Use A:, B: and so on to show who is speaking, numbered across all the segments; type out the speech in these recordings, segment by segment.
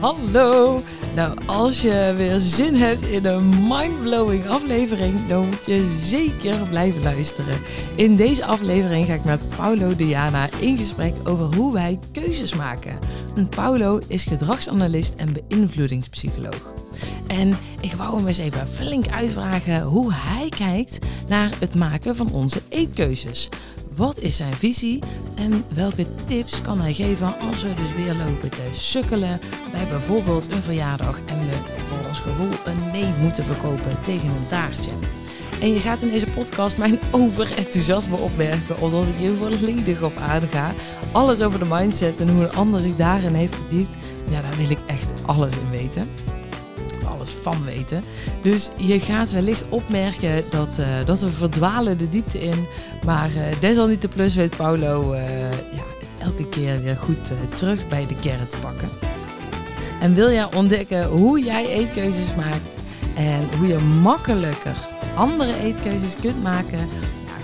A: Hallo! Nou, als je weer zin hebt in een mindblowing aflevering, dan moet je zeker blijven luisteren. In deze aflevering ga ik met Paulo Diana in gesprek over hoe wij keuzes maken. En Paulo is gedragsanalist en beïnvloedingspsycholoog. En ik wou hem eens even flink uitvragen hoe hij kijkt naar het maken van onze eetkeuzes. Wat is zijn visie en welke tips kan hij geven als we dus weer lopen te sukkelen bij bijvoorbeeld een verjaardag en we voor ons gevoel een nee moeten verkopen tegen een taartje? En je gaat in deze podcast mijn overenthousiasme opmerken, omdat ik je volledig op aanga. Alles over de mindset en hoe een ander zich daarin heeft verdiept, ja, daar wil ik echt alles in weten van weten. Dus je gaat wellicht opmerken dat, uh, dat we verdwalen de diepte in. Maar uh, desalniettemin plus weet Paulo uh, ja, elke keer weer goed terug bij de kern te pakken. En wil jij ontdekken hoe jij eetkeuzes maakt en hoe je makkelijker andere eetkeuzes kunt maken,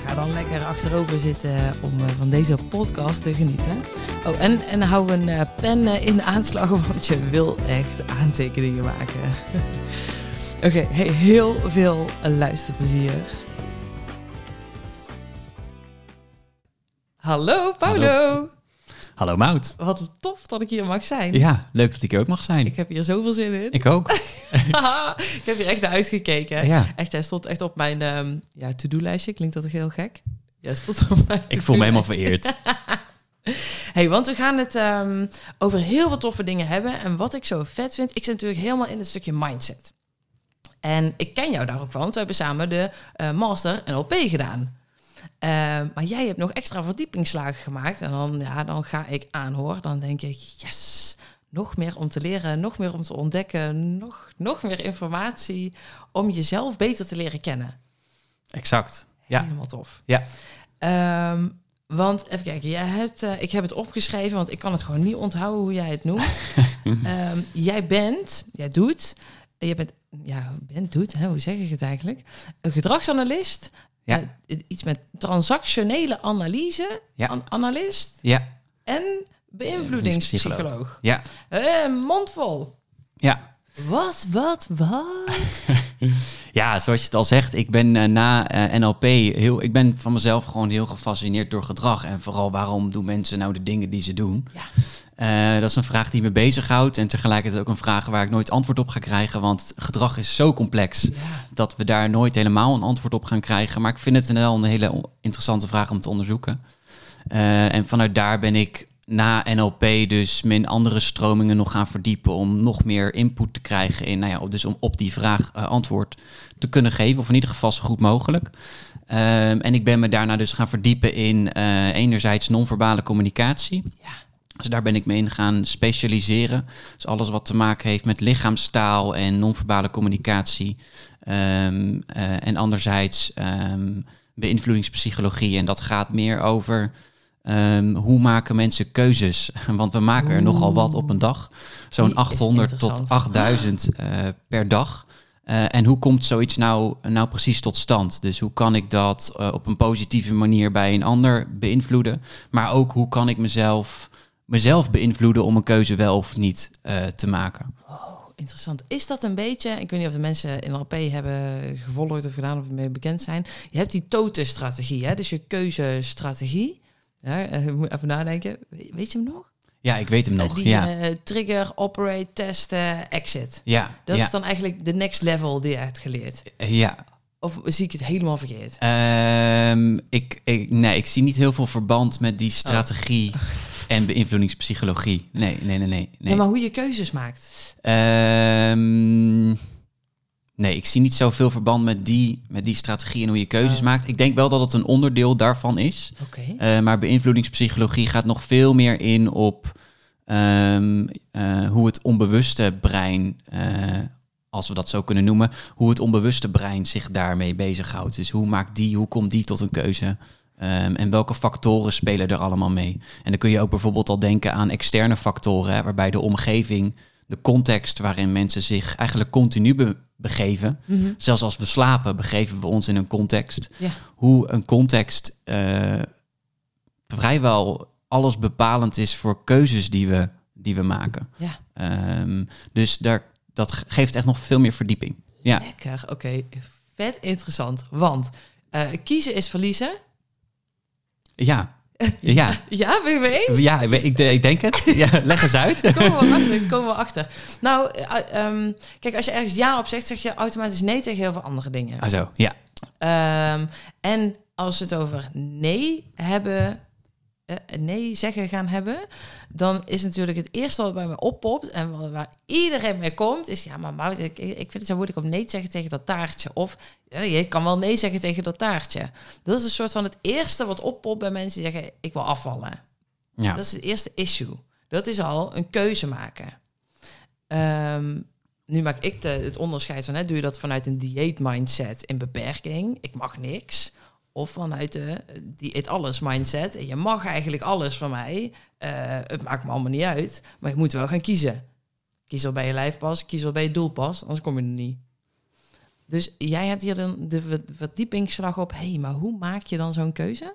A: ga dan lekker achterover zitten om uh, van deze podcast te genieten. Oh, en, en hou een uh, pen uh, in de aanslag, want je wil echt aantekeningen maken. Oké, okay, hey, heel veel luisterplezier. Hallo Paulo.
B: Hallo. Hallo Mout.
A: Wat tof dat ik hier mag zijn.
B: Ja, leuk dat ik hier ook mag zijn.
A: Ik heb hier zoveel zin in.
B: Ik ook.
A: ik heb hier echt naar uitgekeken.
B: Ja.
A: Echt, hij stond echt op mijn um, ja, to-do-lijstje. Klinkt dat heel gek? Ja, stond op mijn
B: Ik voel me helemaal vereerd.
A: hey, want we gaan het um, over heel veel toffe dingen hebben. En wat ik zo vet vind, ik zit natuurlijk helemaal in het stukje mindset. En ik ken jou daar ook van, want we hebben samen de uh, Master NLP gedaan. Uh, maar jij hebt nog extra verdiepingsslagen gemaakt. En dan, ja, dan ga ik aanhoor. Dan denk ik, yes, nog meer om te leren, nog meer om te ontdekken, nog, nog meer informatie om jezelf beter te leren kennen.
B: Exact. Ja.
A: Helemaal tof.
B: Ja.
A: Um, want even kijken, jij hebt, uh, ik heb het opgeschreven, want ik kan het gewoon niet onthouden hoe jij het noemt. um, jij bent, jij doet, je bent, ja, bent, doet, hè, hoe zeg ik het eigenlijk? Een gedragsanalist,
B: ja.
A: Uh, iets met transactionele analyse,
B: ja.
A: an analist
B: ja.
A: en beïnvloedingspsycholoog.
B: Ja.
A: Uh, mondvol.
B: Ja.
A: Wat, wat, wat?
B: ja, zoals je het al zegt, ik ben uh, na uh, NLP heel, ik ben van mezelf gewoon heel gefascineerd door gedrag en vooral waarom doen mensen nou de dingen die ze doen.
A: Ja.
B: Uh, dat is een vraag die me bezighoudt en tegelijkertijd ook een vraag waar ik nooit antwoord op ga krijgen, want gedrag is zo complex
A: ja.
B: dat we daar nooit helemaal een antwoord op gaan krijgen. Maar ik vind het wel een hele interessante vraag om te onderzoeken. Uh, en vanuit daar ben ik na NLP dus mijn andere stromingen nog gaan verdiepen om nog meer input te krijgen in, nou ja, dus om op die vraag uh, antwoord te kunnen geven, of in ieder geval zo goed mogelijk. Um, en ik ben me daarna dus gaan verdiepen in enerzijds non-verbale communicatie.
A: Ja.
B: Dus daar ben ik mee in gaan specialiseren. Dus alles wat te maken heeft met lichaamstaal en non-verbale communicatie. Um, uh, en anderzijds um, beïnvloedingspsychologie. En dat gaat meer over um, hoe maken mensen keuzes. Want we maken er nogal wat op een dag. Zo'n 800 tot 8000 uh, per dag. Uh, en hoe komt zoiets nou, nou precies tot stand? Dus hoe kan ik dat op een positieve manier bij een ander beïnvloeden? Maar ook hoe kan ik mezelf mezelf beïnvloeden om een keuze wel of niet uh, te maken.
A: Oh, interessant. Is dat een beetje, ik weet niet of de mensen in LP hebben gevolgd of gedaan of ermee bekend zijn. Je hebt die TOTE-strategie, hè? dus je keuzestrategie. Ja, even nadenken. Weet je hem nog?
B: Ja, ik weet hem nog.
A: Die
B: ja.
A: uh, trigger, operate, testen, exit.
B: Ja.
A: Dat
B: ja.
A: is dan eigenlijk de next level die je hebt geleerd.
B: Ja,
A: of zie ik het helemaal verkeerd?
B: Um, ik, ik, nee, ik zie niet heel veel verband met die strategie oh. en beïnvloedingspsychologie. Nee, nee, nee, nee. nee.
A: Ja, maar hoe je keuzes maakt?
B: Um, nee, ik zie niet zoveel verband met die, met die strategie en hoe je keuzes
A: Oh.
B: maakt. Ik denk wel dat het een onderdeel daarvan is.
A: Oké.
B: Uh, maar beïnvloedingspsychologie gaat nog veel meer in op um, uh, hoe het onbewuste brein uh, als we dat zo kunnen noemen, hoe het onbewuste brein zich daarmee bezighoudt. Dus hoe maakt die, hoe komt die tot een keuze? Um, en welke factoren spelen er allemaal mee? En dan kun je ook bijvoorbeeld al denken aan externe factoren, waarbij de omgeving, de context waarin mensen zich eigenlijk continu be begeven,
A: Mm -hmm.
B: zelfs als we slapen, begeven we ons in een context.
A: Ja.
B: Hoe een context uh, vrijwel alles bepalend is voor keuzes die we,
A: die
B: we maken.
A: Ja.
B: Ehm, dus daar, dat ge- geeft echt nog veel meer verdieping. Ja,
A: Lekker, oké. Vet interessant. Want eh, kiezen is verliezen.
B: Ja. Ja,
A: Ja, ben je mee eens?
B: ja ik, ik, ik denk het. Ja, leg eens uit.
A: Komen we achter, komen we achter. Nou, eh, ehm, kijk, als je ergens ja op zegt, zeg je automatisch nee tegen heel veel andere dingen.
B: Ah, zo, ja.
A: Ehm, en als we het over nee hebben, eh, nee zeggen gaan hebben, dan is natuurlijk het eerste wat bij me oppopt en waar, iedereen mee komt, is ja, maar Mout, ik, ik vind het zo moeilijk om nee te zeggen tegen dat taartje. Of je kan wel nee zeggen tegen dat taartje. Dat is een soort van het eerste wat oppopt bij mensen die zeggen, ik wil afvallen.
B: ja.
A: Dat is het eerste issue. Dat is al een keuze maken. Ehm, nu maak ik de, het onderscheid van, hè, doe je dat vanuit een dieet mindset in beperking, ik mag niks, of vanuit de eh, dieet alles mindset, en je mag eigenlijk alles van mij, eh, het maakt me allemaal niet uit, maar je moet wel gaan kiezen. Kies wel bij je lijf past, kies wel bij je doel past, anders kom je er niet. Dus jij hebt hier dan de ver- verdiepingsslag op, hey, maar hoe maak je dan zo'n keuze?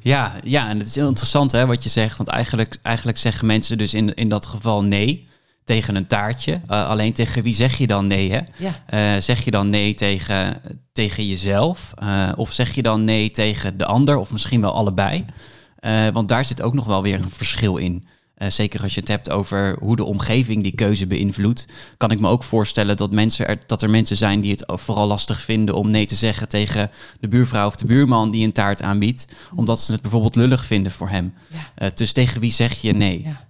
B: Ja, ja, en het is heel interessant hè, wat je zegt. Want eigenlijk, eigenlijk zeggen mensen dus in, in dat geval nee tegen een taartje. Eh, alleen tegen wie zeg je dan nee? Hè?
A: Ja,
B: Eh, zeg je dan nee tegen, tegen jezelf? Eh, of zeg je dan nee tegen de ander? Of misschien wel allebei? Want daar zit ook nog wel weer een verschil in. Zeker als je het hebt over hoe de omgeving die keuze beïnvloedt, kan ik me ook voorstellen dat, mensen er, dat er mensen zijn die het vooral lastig vinden om nee te zeggen tegen de buurvrouw of de buurman die een taart aanbiedt, omdat ze het bijvoorbeeld lullig vinden voor hem.
A: ja.
B: Dus tegen wie zeg je nee?
A: Ja,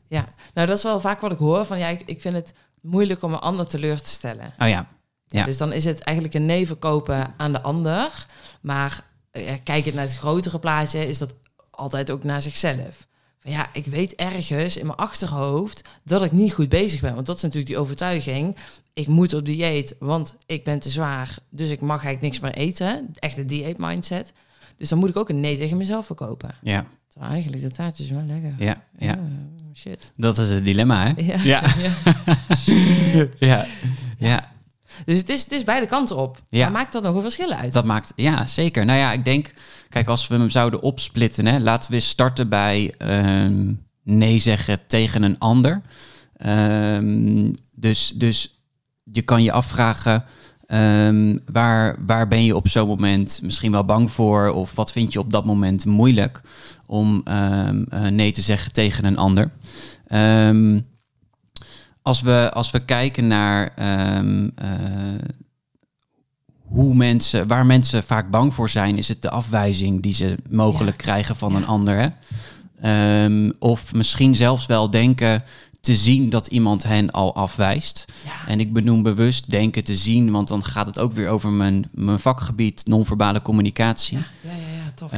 A: nou dat is wel vaak wat ik hoor van ja, ik, ik vind het moeilijk om een ander teleur te stellen.
B: Oh ja, Ja.
A: Dus dan is het eigenlijk een nee verkopen aan de ander. Maar eh, kijkend naar het grotere plaatje is dat altijd ook naar zichzelf. Van ja, ik weet ergens in mijn achterhoofd dat ik niet goed bezig ben. Want dat is natuurlijk die overtuiging. Ik moet op dieet, want ik ben te zwaar. Dus ik mag eigenlijk niks meer eten. Echt een dieet mindset. Dus dan moet ik ook een nee tegen mezelf verkopen.
B: ja,
A: Terwijl eigenlijk, dat taartje is wel lekker.
B: ja, ja.
A: Shit.
B: Dat is het dilemma, hè?
A: Ja.
B: Ja. Ja, ja.
A: Dus het is, het is beide kanten op.
B: Ja.
A: Maar maakt dat nog een verschil uit?
B: Dat maakt, ja, zeker. Nou ja, ik denk, kijk, als we hem zouden opsplitten, hè, laten we starten bij ehm, nee zeggen tegen een ander. Ehm, dus, dus je kan je afvragen, ehm, waar, waar ben je op zo'n moment misschien wel bang voor? Of wat vind je op dat moment moeilijk om ehm, eh, nee te zeggen tegen een ander? Ehm, als, we, als we kijken naar eh, hoe mensen, waar mensen vaak bang voor zijn, is het de afwijzing die ze mogelijk krijgen van een ander. Hè? Of misschien zelfs wel denken te zien dat iemand hen al afwijst.
A: Ja.
B: En ik benoem bewust denken te zien, want dan gaat het ook weer over mijn, mijn vakgebied non-verbale communicatie.
A: Ja, ja, ja, ja, tof.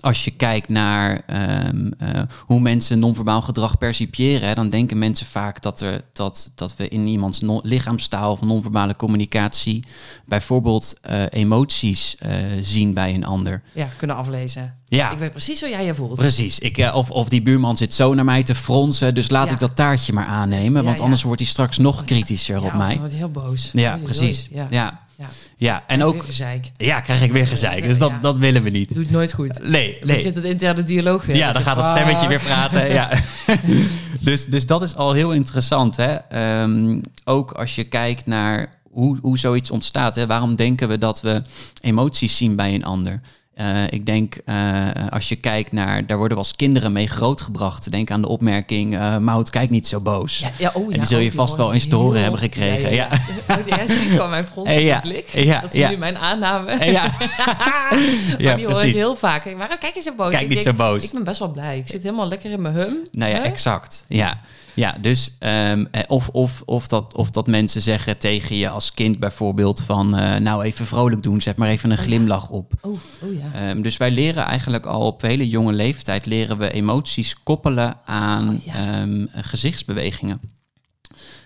B: Als je kijkt naar ehm, eh, hoe mensen non-verbaal gedrag percipiëren, hè, dan denken mensen vaak dat, er, dat, dat we in iemands lichaamstaal of non-verbale communicatie bijvoorbeeld eh, emoties eh, zien bij een ander.
A: ja, kunnen aflezen.
B: Ja,
A: Ik weet precies hoe jij je voelt.
B: precies. Ik, of, of die buurman zit zo naar mij te fronsen, dus laat
A: Ja.
B: ik dat taartje maar aannemen,
A: Ja,
B: want
A: ja.
B: anders wordt hij straks nog kritischer
A: ja,
B: op mij.
A: dan wordt hij heel boos.
B: Ja, precies.
A: Ja.
B: Ja.
A: Ja.
B: En ook
A: gezeik.
B: ja, krijg ik weer gezeik. Dus dat,
A: Ja.
B: dat willen we niet.
A: Doe het nooit goed.
B: Nee, nee.
A: begint het interne dialoog weer.
B: Ja, dan gaat dat stemmetje weer praten. Ja. dus, dus dat is al heel interessant. Hè? Ehm, ook als je kijkt naar hoe, hoe zoiets ontstaat. Hè? Waarom denken we dat we emoties zien bij een ander? Eh, ik denk, eh, als je kijkt naar, daar worden wel eens kinderen mee grootgebracht. Denk aan de opmerking, eh Mout, kijk niet zo boos.
A: Ja, ja, oh,
B: En
A: ja,
B: die zul je
A: oh,
B: vast
A: hoor
B: wel eens te horen
A: heel-
B: hebben gekregen,
A: Ja, ja. ja. Oh, kwam mijn
B: ja.
A: blik. Dat is nu mijn aanname.
B: Ja.
A: maar
B: Ja,
A: die hoor ik heel vaak. Waarom kijk je zo boos?
B: Kijk
A: Ik
B: niet
A: denk,
B: zo boos.
A: Ik ben best wel blij. Ik zit helemaal lekker in mijn hum.
B: Nou ja, exact. Ja, ja dus ehm, eh, of, of, of, dat, of dat mensen zeggen tegen je als kind bijvoorbeeld van... eh, nou, even vrolijk doen, zet maar even een
A: Oh ja.
B: glimlach op.
A: Oh, oh ja.
B: Ehm, dus wij leren eigenlijk al op hele jonge leeftijd... leren we emoties koppelen aan
A: Oh ja.
B: ehm, gezichtsbewegingen.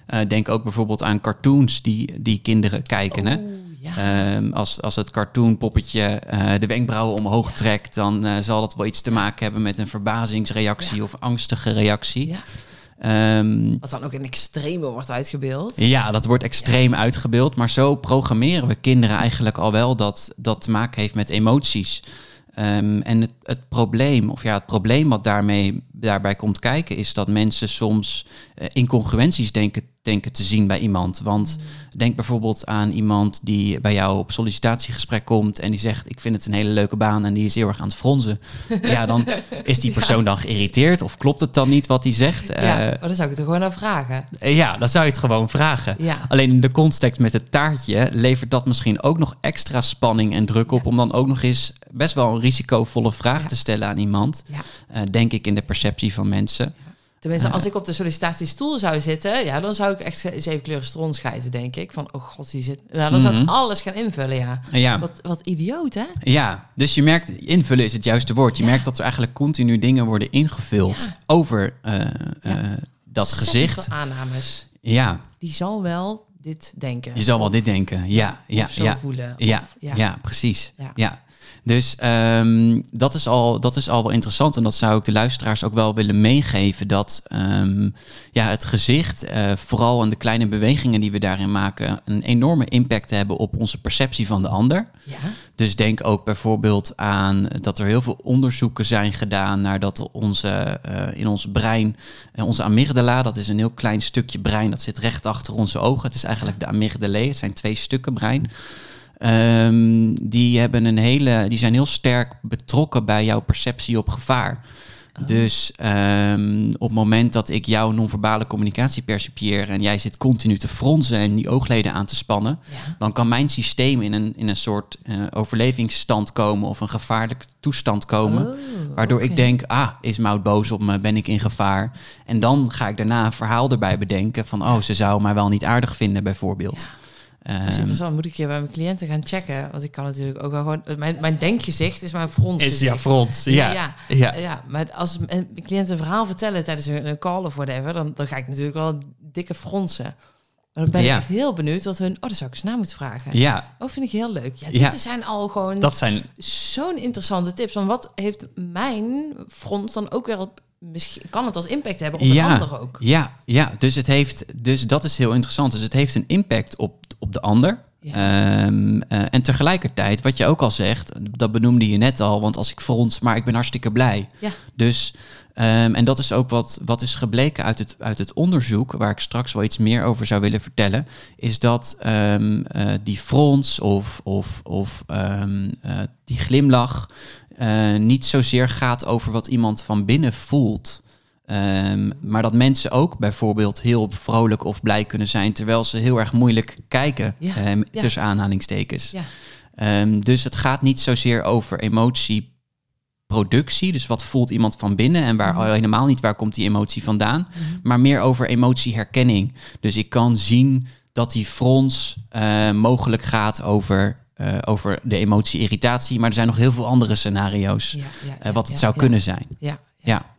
B: Eh, denk ook bijvoorbeeld aan cartoons die, die kinderen kijken. hè?
A: Oh, ja.
B: Als, als het cartoonpoppetje eh, de wenkbrauwen omhoog trekt, dan zal dat wel iets te maken hebben met een verbazingsreactie
A: Ja.
B: of angstige reactie. Ehm,
A: Wat dan ook in extreme wordt uitgebeeld.
B: ja, dat wordt extreem uitgebeeld, maar zo programmeren we kinderen eigenlijk al wel dat dat te maken heeft met emoties. Ehm, en het, het probleem, of ja, het probleem wat daarmee daarbij komt kijken, is dat mensen soms uh, incongruenties denken, denken te zien bij iemand. Want denk bijvoorbeeld aan iemand die bij jou op sollicitatiegesprek komt en die zegt: Ik vind het een hele leuke baan en die is heel erg aan het fronzen. ja, dan is die persoon dan geïrriteerd of klopt het dan niet wat hij zegt?
A: Ja, maar dan zou ik het er gewoon naar vragen.
B: ja, dan zou je het gewoon vragen.
A: Ja.
B: Alleen in de context met het taartje levert dat misschien ook nog extra spanning en druk op om dan ook nog eens best wel een risicovolle vraag te stellen aan iemand. Uh, denk ik in de perceptie van mensen.
A: Tenminste, als ik op de sollicitatiestoel zou zitten, ja, dan zou ik echt zeven kleuren stron schijten, denk ik. Van, oh god, die zit... Nou, dan zou ik alles gaan invullen, ja.
B: ja.
A: Wat, wat idioot, hè?
B: Ja, dus je merkt, invullen is het juiste woord. Je merkt dat er eigenlijk continu dingen worden ingevuld over uh, uh, dat gezicht.
A: aannames.
B: Ja.
A: Die zal wel dit denken.
B: Je zal wel dit denken, ja. ja,
A: zo
B: ja,
A: voelen.
B: Ja,
A: of,
B: ja. ja, precies. ja. Dus um, dat, is al, dat is al wel interessant. En dat zou ik de luisteraars ook wel willen meegeven. Dat um, ja, het gezicht, uh, vooral en de kleine bewegingen die we daarin maken, een enorme impact hebben op onze perceptie van de ander.
A: Ja.
B: Dus denk ook bijvoorbeeld aan dat er heel veel onderzoeken zijn gedaan naar dat onze, uh, in ons brein, uh, onze amygdala, dat is een heel klein stukje brein, dat zit recht achter onze ogen. Het is eigenlijk de amygdala. Het zijn twee stukken brein. Um, die, hebben een hele, die zijn heel sterk betrokken bij jouw perceptie op gevaar. Oh. Dus um, op het moment dat ik jouw non-verbale communicatie percipieer en jij zit continu te fronsen en die oogleden aan te spannen,
A: ja.
B: dan kan mijn systeem in een, in een soort uh, overlevingsstand komen of een gevaarlijke toestand komen.
A: Oh,
B: waardoor
A: okay.
B: ik denk, ah, is Mout boos op me? Ben ik in gevaar? En dan ga ik daarna een verhaal erbij bedenken van, oh, ze zou mij wel niet aardig vinden bijvoorbeeld.
A: Ja. Dat is interessant. Moet ik je bij mijn cliënten gaan checken? Want ik kan natuurlijk ook wel gewoon... Mijn, mijn denkgezicht is mijn frons.
B: Is ja, frons. Ja.
A: Ja,
B: ja.
A: ja. ja. Maar als mijn cliënten een verhaal vertellen tijdens een, call of whatever... Dan, dan ga ik natuurlijk wel dikke fronsen. Maar dan ben ik
B: Ja.
A: echt heel benieuwd wat hun... Oh, dat zou ik eens na moeten vragen.
B: Ja,
A: Oh, vind ik heel leuk. Ja, dit
B: Ja.
A: zijn al gewoon
B: dat zijn...
A: zo'n interessante tips. Want wat heeft mijn frons dan ook weer op... Misschien kan het als impact hebben op
B: Ja.
A: een ander ook.
B: Ja, ja dus, het heeft, dus dat is heel interessant. Dus het heeft een impact op, op de ander.
A: Ja.
B: Ehm, eh, en tegelijkertijd, wat je ook al zegt, dat benoemde je net al, want als ik frons, maar ik ben hartstikke blij.
A: Ja.
B: Dus, ehm, en dat is ook wat, wat is gebleken uit het, uit het onderzoek, waar ik straks wel iets meer over zou willen vertellen, is dat ehm, eh, die frons of, of, of eh, die glimlach niet zozeer gaat over wat iemand van binnen voelt. Ehm, maar dat mensen ook bijvoorbeeld heel vrolijk of blij kunnen zijn terwijl ze heel erg moeilijk kijken,
A: Ja,
B: ehm,
A: ja.
B: tussen aanhalingstekens.
A: Ja.
B: Ehm, dus het gaat niet zozeer over emotieproductie, dus wat voelt iemand van binnen en waar
A: Mhm.
B: helemaal niet waar komt die emotie vandaan,
A: Mhm.
B: maar meer over emotieherkenning. Dus ik kan zien dat die frons eh, mogelijk gaat over, eh, over de emotie irritatie, maar er zijn nog heel veel andere scenario's
A: Ja, ja,
B: eh, wat het zou kunnen zijn.
A: Ja.
B: Ja.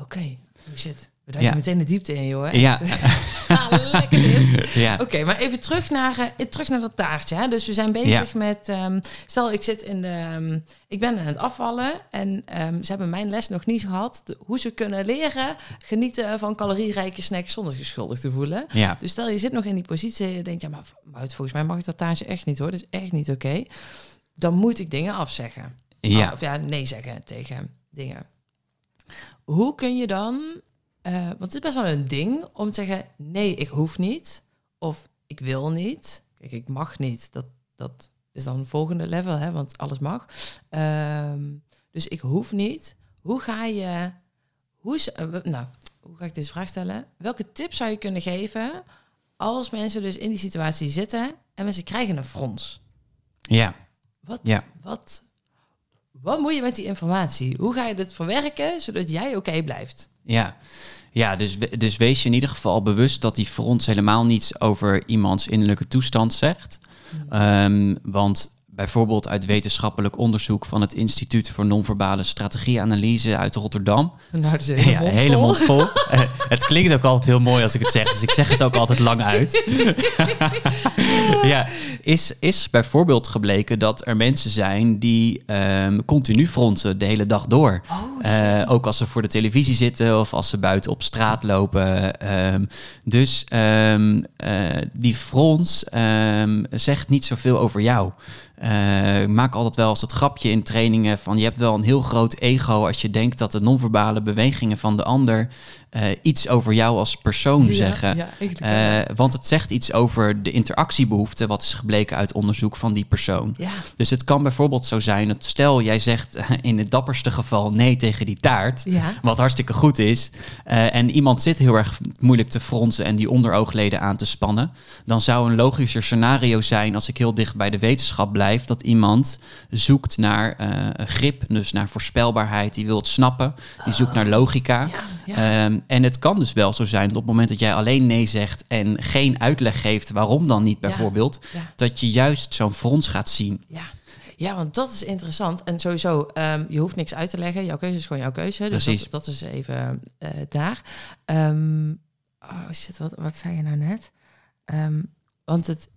A: Oké. Oh shit. We duiken
B: Ja.
A: meteen de diepte in, joh.
B: Ja.
A: ah, lekker dit.
B: ja.
A: Oké, maar even terug naar, eh, terug naar dat taartje. Hè? Dus we zijn bezig met... ehm, stel, ik zit in de... ehm, ik ben aan het afvallen en ehm, ze hebben mijn les nog niet gehad. de- hoe ze kunnen leren genieten van calorierijke snacks zonder zich schuldig te voelen.
B: Ja.
A: Dus stel, je zit nog in die positie en je denkt... Ja, maar volgens mij mag ik dat taartje echt niet, hoor. Dat is echt niet oké. Dan moet ik dingen afzeggen.
B: Ja.
A: Ah, of ja, nee zeggen tegen dingen. Hoe kun je dan... eh, want het is best wel een ding om te zeggen... nee, ik hoef niet. Of ik wil niet. Kijk, ik mag niet. Dat, dat is dan een volgende level, hè, want alles mag. Ehm, dus ik hoef niet. Hoe ga je... Hoe, eh, nou, hoe ga ik deze vraag stellen? Welke tips zou je kunnen geven... als mensen dus in die situatie zitten... en mensen krijgen een frons?
B: Ja.
A: Wat,
B: Ja.
A: wat, wat moet je met die informatie? Hoe ga je dit verwerken zodat jij oké blijft?
B: Ja, ja dus, dus wees je in ieder geval bewust dat die frons helemaal niets over iemands innerlijke toestand zegt. Ehm, want bijvoorbeeld uit wetenschappelijk onderzoek van het Instituut voor Non-Verbale Strategieanalyse uit Rotterdam.
A: Nou, dat is een
B: Ja, hele mond vol. Eh, het klinkt ook altijd heel mooi als ik het zeg, dus ik zeg het ook altijd lang uit. ja, is, is bijvoorbeeld gebleken dat er mensen zijn die ehm, continu fronsen de hele dag door. Eh, ook als ze voor de televisie zitten of als ze buiten op straat lopen. Ehm, dus ehm, eh, die frons zegt niet zoveel over jou. Eh, ik maak altijd wel eens het grapje in trainingen van je hebt wel een heel groot ego als je denkt dat de non-verbale bewegingen van de ander eh, iets over jou als persoon
A: Ja,
B: zeggen.
A: ja,
B: Eh, want het zegt iets over de interactiebehoefte, wat is gebleken uit onderzoek van die persoon.
A: Ja,
B: Dus het kan bijvoorbeeld zo zijn dat stel jij zegt eh, in het dapperste geval nee tegen die taart, wat hartstikke goed is, en iemand zit heel erg moeilijk te fronsen en die onderoogleden aan te spannen, dan zou een logischer scenario zijn als ik heel dicht bij de wetenschap blijf, dat iemand zoekt naar grip, dus naar voorspelbaarheid, die wil het snappen, die zoekt naar logica. Ehm, en het kan dus wel zo zijn dat op het moment dat jij alleen nee zegt en geen uitleg geeft waarom dan niet bijvoorbeeld,
A: ja.
B: dat je juist zo'n frons gaat zien.
A: Ja. ja, want dat is interessant. En sowieso, ehm, je hoeft niks uit te leggen. Jouw keuze is gewoon jouw keuze. Dus
B: Precies.
A: Dat, dat is even eh, daar. Ehm, oh shit, wat, wat zei je nou net? Ehm, want het,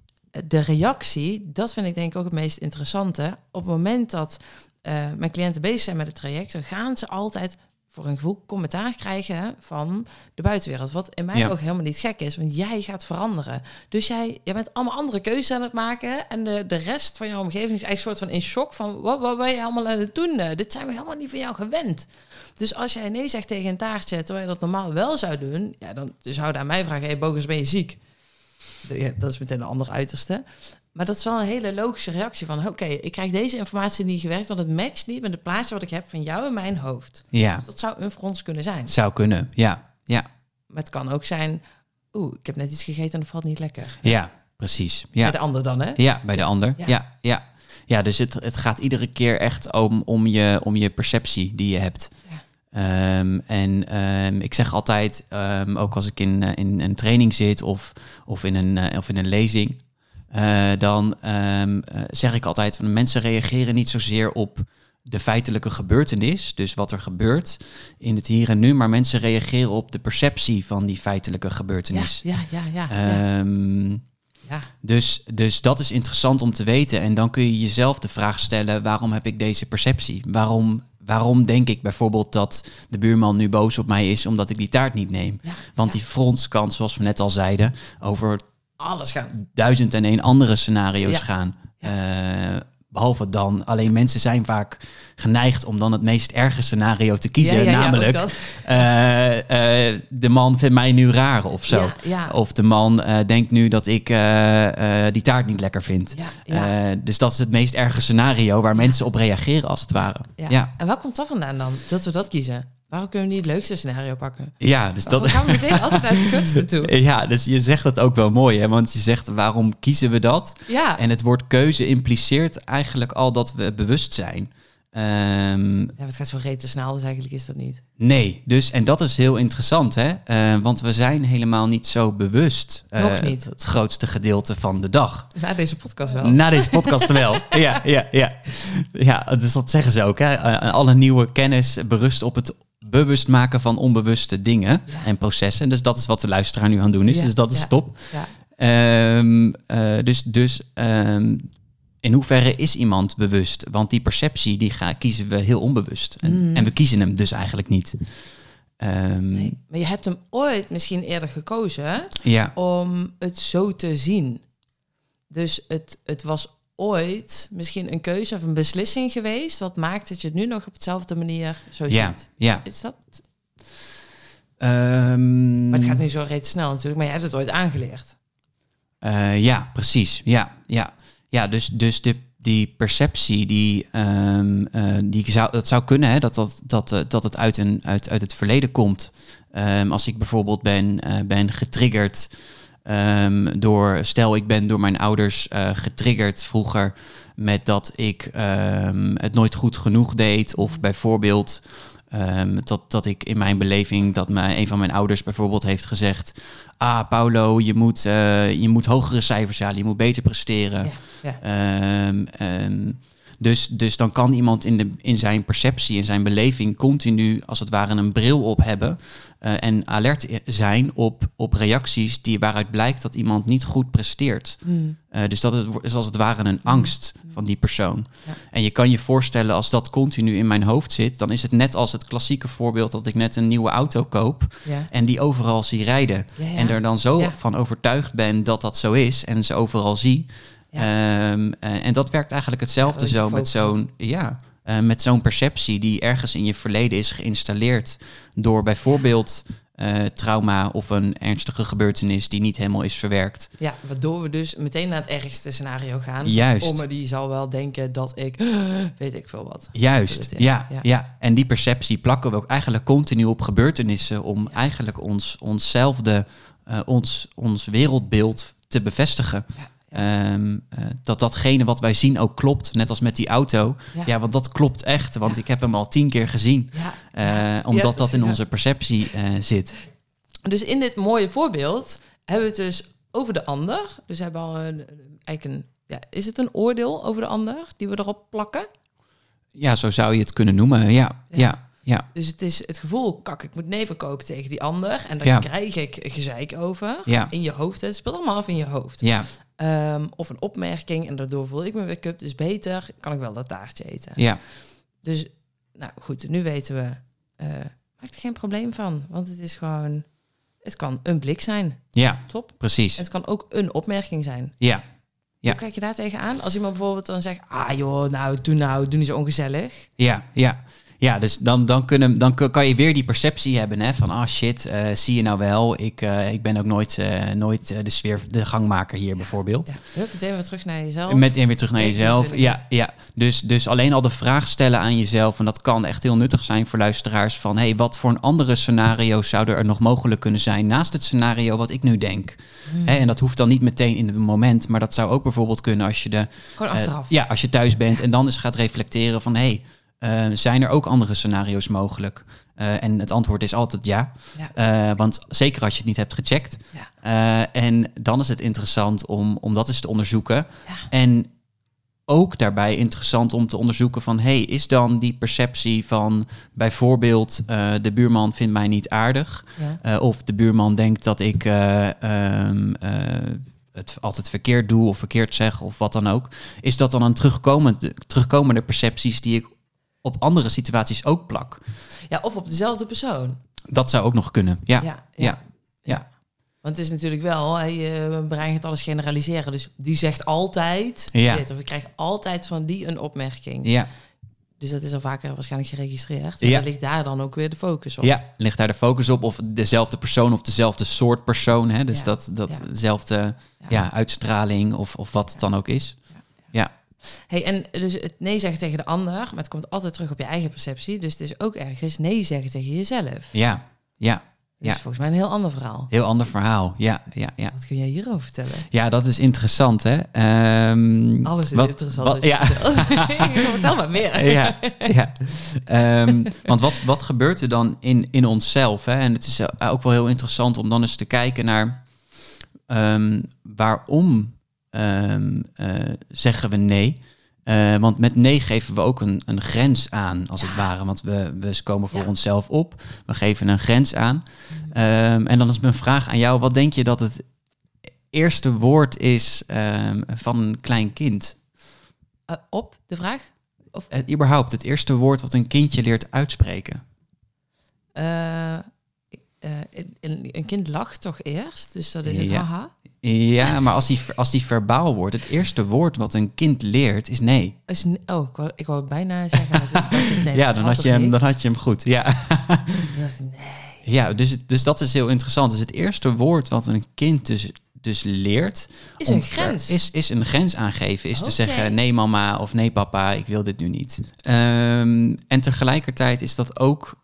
A: de reactie, dat vind ik denk ik ook het meest interessante. Op het moment dat eh, mijn cliënten bezig zijn met het traject, dan gaan ze altijd voor een gevoel commentaar krijgen van de buitenwereld. Wat in mijn
B: Ja.
A: ogen helemaal niet gek is, want jij gaat veranderen. Dus jij, jij bent allemaal andere keuzes aan het maken. En de, de rest van jouw omgeving is eigenlijk een soort van in shock van wat, wat ben je allemaal aan het doen? Eh, Dit zijn we helemaal niet van jou gewend. Dus als jij nee zegt tegen een taartje, terwijl je dat normaal wel zou doen, ja, dan zouden aan mij vragen: hey, Bogus, ben je ziek? Ja, dat is meteen een ander uiterste. Maar dat is wel een hele logische reactie van... oké, ik krijg deze informatie niet gewerkt... want het matcht niet met het plaatje wat ik heb van jou in mijn hoofd.
B: Ja,
A: Dat zou een frons kunnen zijn.
B: zou kunnen. Ja, ja,
A: Maar het kan ook zijn... oeh, ik heb net iets gegeten en dat valt niet lekker.
B: ja, precies.
A: Bij
B: Ja,
A: de ander dan, hè?
B: ja bij de ander.
A: Ja.
B: Ja, ja. ja. dus het, het gaat iedere keer echt om, om, je, om je perceptie die je hebt.
A: Ja.
B: Ehm, en ehm, ik zeg altijd, ehm, ook als ik in, eh, in een training zit of, of, in, een, eh, of in een lezing, eh, dan ehm, eh, zeg ik altijd van mensen reageren niet zozeer op de feitelijke gebeurtenis, dus wat er gebeurt in het hier en nu, maar mensen reageren op de perceptie van die feitelijke gebeurtenis.
A: ja, ja, ja. ja.
B: Ehm,
A: ja.
B: dus, dus dat is interessant om te weten. En dan kun je jezelf de vraag stellen: waarom heb ik deze perceptie? Waarom, waarom denk ik bijvoorbeeld dat de buurman nu boos op mij is omdat ik die taart niet neem?
A: Ja,
B: Want die frons kan, zoals we net al zeiden, over
A: Alles gaan.
B: duizend en één andere scenario's
A: Ja.
B: gaan. Eh, behalve dan, alleen mensen zijn vaak geneigd om dan het meest erge scenario te kiezen.
A: Ja, ja,
B: namelijk, eh, eh, de man vindt mij nu raar of zo. Of de man denkt nu dat ik die taart niet lekker vind. Dus dat is het meest erge scenario waar mensen op reageren, als het ware.
A: Ja.
B: Ja,
A: En waar komt dat vandaan dan? Dat we dat kiezen? Waarom kunnen we niet het leukste scenario pakken?
B: ja dus
A: Waarom
B: dat.
A: gaan we meteen altijd naar het kutste toe?
B: Ja, dus je zegt dat ook wel mooi, hè? want je zegt waarom kiezen we dat?
A: Ja.
B: En het woord keuze impliceert eigenlijk al dat we bewust zijn. Ehm,
A: ja, het gaat zo rete snel, dus eigenlijk is dat niet.
B: nee, dus en dat is heel interessant, hè? Eh, want we zijn helemaal niet zo bewust. eh,
A: Nog niet.
B: Het grootste gedeelte van de dag.
A: Na deze podcast wel.
B: Na deze podcast wel. Ja, ja, ja. Ja, dus dat zeggen ze ook. Hè? Eh, Alle nieuwe kennis berust op het bewust maken van onbewuste dingen
A: Ja.
B: en processen. Dus dat is wat de luisteraar nu aan het doen is.
A: Ja,
B: Dus dat is top.
A: Ja.
B: Ehm, eh, dus dus ehm, in hoeverre is iemand bewust? Want die perceptie die ga, kiezen we heel onbewust. En,
A: Mm.
B: en we kiezen hem dus eigenlijk niet. Ehm,
A: Nee. Maar je hebt hem ooit misschien eerder gekozen
B: Ja,
A: om het zo te zien. Dus het, het was ooit misschien een keuze of een beslissing geweest... wat maakt dat je het nu nog op dezelfde manier zo
B: ja,
A: ziet.
B: ja.
A: Is dat?
B: Ehm,
A: Maar het gaat nu zo reeds snel natuurlijk, maar je hebt het ooit aangeleerd.
B: Eh, ja, precies. Ja, ja. ja dus, dus de, die perceptie, die, ehm, eh, die zou, dat zou kunnen, hè, dat, dat, dat, eh, dat het uit, een, uit, uit het verleden komt. Ehm, als ik bijvoorbeeld ben, ben getriggerd ehm, door, stel ik ben door mijn ouders eh, getriggerd vroeger met dat ik ehm, het nooit goed genoeg deed. Of bijvoorbeeld ehm, dat, dat ik in mijn beleving, dat mijn, een van mijn ouders bijvoorbeeld heeft gezegd... Ah, Paulo, je moet, eh, je moet hogere cijfers halen, je moet beter presteren.
A: Ja, ja.
B: Dus, dus dan kan iemand in, de, in zijn perceptie, in zijn beleving, continu als het ware een bril op hebben. eh, en alert zijn op, op reacties die, waaruit blijkt dat iemand niet goed presteert.
A: Hmm.
B: Eh, dus dat het, is als het ware een angst van die persoon.
A: Ja.
B: En je kan je voorstellen, als dat continu in mijn hoofd zit, dan is het net als het klassieke voorbeeld dat ik net een nieuwe auto koop
A: Ja.
B: en die overal zie rijden.
A: Ja.
B: En er dan zo van overtuigd ben dat dat zo is en ze overal zie. Ehm, eh, en dat werkt eigenlijk hetzelfde zo met zo'n ja, eh, met zo'n perceptie die ergens in je verleden is geïnstalleerd door bijvoorbeeld eh, trauma of een ernstige gebeurtenis die niet helemaal is verwerkt.
A: Ja, waardoor we dus meteen naar het ergste scenario gaan.
B: Juist.
A: Oma die zal wel denken dat ik, weet ik veel wat.
B: Juist,
A: Ja,
B: ja,
A: ja.
B: ja. En die perceptie plakken we ook eigenlijk continu op gebeurtenissen om eigenlijk ons, onszelfde, ons, ons wereldbeeld te bevestigen.
A: Ja,
B: Ehm, eh, dat datgene wat wij zien ook klopt, net als met die auto.
A: Ja.
B: Ja, want dat klopt echt, want
A: Ja.
B: ik heb hem al tien keer gezien.
A: Ja.
B: Eh, omdat dat in onze perceptie eh, zit.
A: Dus in dit mooie voorbeeld hebben we het dus over de ander. Dus we hebben al een, eigenlijk een, ja, is het een oordeel over de ander die we erop plakken?
B: Ja, zo zou je het kunnen noemen. Ja,
A: Ja.
B: ja, ja.
A: Dus het is het gevoel, kak, ik moet nee verkopen tegen die ander. En daar
B: Ja.
A: krijg ik gezeik over.
B: Ja.
A: In je hoofd. Het speelt allemaal af in je hoofd.
B: ja,
A: Ehm, of een opmerking en daardoor voel ik me weer cup. Dus beter kan ik wel dat taartje eten.
B: ja,
A: Dus, nou goed, nu weten we. eh maakt er geen probleem van. Want het is gewoon. Het kan een blik zijn.
B: ja,
A: Top.
B: precies.
A: Het kan ook een opmerking zijn.
B: Ja, Ja.
A: Hoe kijk je daar tegenaan? Als iemand bijvoorbeeld dan zegt... Ah joh, nou, doe nou, doe niet zo ongezellig.
B: ja, ja. Ja, dus dan, dan, kunnen, dan kan je weer die perceptie hebben hè, van, ah shit, eh, zie je nou wel, ik, eh, ik ben ook nooit, eh, nooit de sfeer, de gangmaker hier bijvoorbeeld.
A: Ja, hup, meteen weer terug naar jezelf.
B: Meteen weer terug naar
A: Nee,
B: jezelf. Ja, ja. Dus, dus alleen al de vraag stellen aan jezelf, en dat kan echt heel nuttig zijn voor luisteraars, van hey, wat voor een andere scenario's zouden er nog mogelijk kunnen zijn naast het scenario wat ik nu denk?
A: Hmm.
B: Hè, en dat hoeft dan niet meteen in het moment, maar dat zou ook bijvoorbeeld kunnen als je de
A: Gewoon achteraf.
B: ja, als je thuis bent en dan eens gaat reflecteren van... hé, hey, eh, zijn er ook andere scenario's mogelijk? Eh, en het antwoord is altijd ja.
A: Ja.
B: Eh, want zeker als je het niet hebt gecheckt.
A: Ja.
B: En dan is het interessant om, om dat eens te onderzoeken.
A: Ja.
B: En ook daarbij interessant om te onderzoeken van... hey, is dan die perceptie van bijvoorbeeld... de buurman vindt mij niet aardig... Of de buurman denkt dat ik um, uh, het altijd verkeerd doe of verkeerd zeg of wat dan ook. Is dat dan een terugkomende, terugkomende percepties die ik op andere situaties ook plak?
A: ja, of op dezelfde persoon.
B: Dat zou ook nog kunnen. Ja,
A: Ja,
B: ja,
A: ja.
B: ja.
A: Want het is natuurlijk wel, je brein gaat alles generaliseren. Dus die zegt altijd
B: Ja.
A: dit. Of ik krijg altijd van die een opmerking.
B: ja.
A: Dus dat is al vaker waarschijnlijk geregistreerd. Maar
B: Ja.
A: ligt daar dan ook weer de focus op.
B: Ja, ligt daar de focus op of dezelfde persoon of dezelfde soort persoon. Hè? Dus
A: Ja.
B: dat, dat
A: Ja.
B: dezelfde
A: Ja.
B: ja. uitstraling of, of wat het dan ook is. Ja,
A: Hey, en dus het nee zeggen tegen de ander, maar het komt altijd terug op je eigen perceptie. Dus het is ook ergens nee zeggen tegen jezelf.
B: ja, ja.
A: Dat is
B: Ja.
A: volgens mij een heel ander verhaal.
B: Heel ander verhaal. Ja, ja, ja.
A: Wat kun jij hierover vertellen?
B: Ja, dat is interessant, hè? Ehm,
A: Alles is
B: wat-
A: interessant.
B: wat- ja.
A: Vertel maar meer.
B: ja, ja. Ehm, want wat, wat gebeurt er dan in, in onszelf? Hè? En het is eh, ook wel heel interessant om dan eens te kijken naar ehm, waarom ehm, eh, zeggen we nee? Eh, want met nee geven we ook een, een grens aan, als het ware. Want we, we komen voor
A: Ja.
B: onszelf op. We geven een grens aan. Ehm, en dan is mijn vraag aan jou. Wat denk je dat het eerste woord is ehm, van een klein kind?
A: Eh, op de vraag?
B: Het, überhaupt, het eerste woord wat een kindje leert uitspreken.
A: Een, een kind lacht toch eerst? Dus dat is het
B: Ja.
A: haha.
B: Ja, maar als die, als die verbaal wordt, het eerste woord wat een kind leert is nee.
A: Is ne- oh, ik wou, ik wou bijna zeggen. dat het- nee,
B: ja,
A: dat
B: dan
A: had
B: je hem,
A: niet.
B: dan had je hem goed. Ja,
A: nee.
B: ja dus, dus dat is heel interessant. Dus het eerste woord wat een kind dus, dus leert...
A: Is een grens.
B: Is, is een grens aangeven. Is te zeggen nee mama of nee papa, ik wil dit nu niet. Ehm, en tegelijkertijd is dat ook,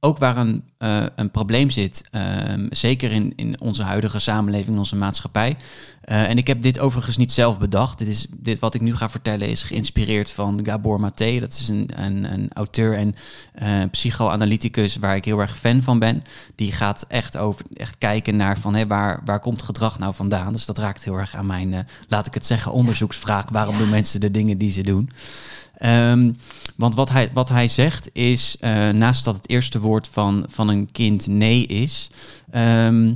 B: ook waar een, eh, een probleem zit. Ehm, zeker in, in onze huidige samenleving, in onze maatschappij. Eh, en ik heb dit overigens niet zelf bedacht. Dit, is, dit wat ik nu ga vertellen is geïnspireerd van Gabor Maté. Dat is een, een, een auteur en eh, psychoanalyticus waar ik heel erg fan van ben. Die gaat echt, over, echt kijken naar van, hé, waar, waar komt gedrag nou vandaan. Dus dat raakt heel erg aan mijn, laat ik het zeggen, onderzoeksvraag. Waarom
A: Ja.
B: doen mensen de dingen die ze doen? Ehm, want wat hij, wat hij zegt is, eh, naast dat het eerste woord van, van een kind nee is, ehm,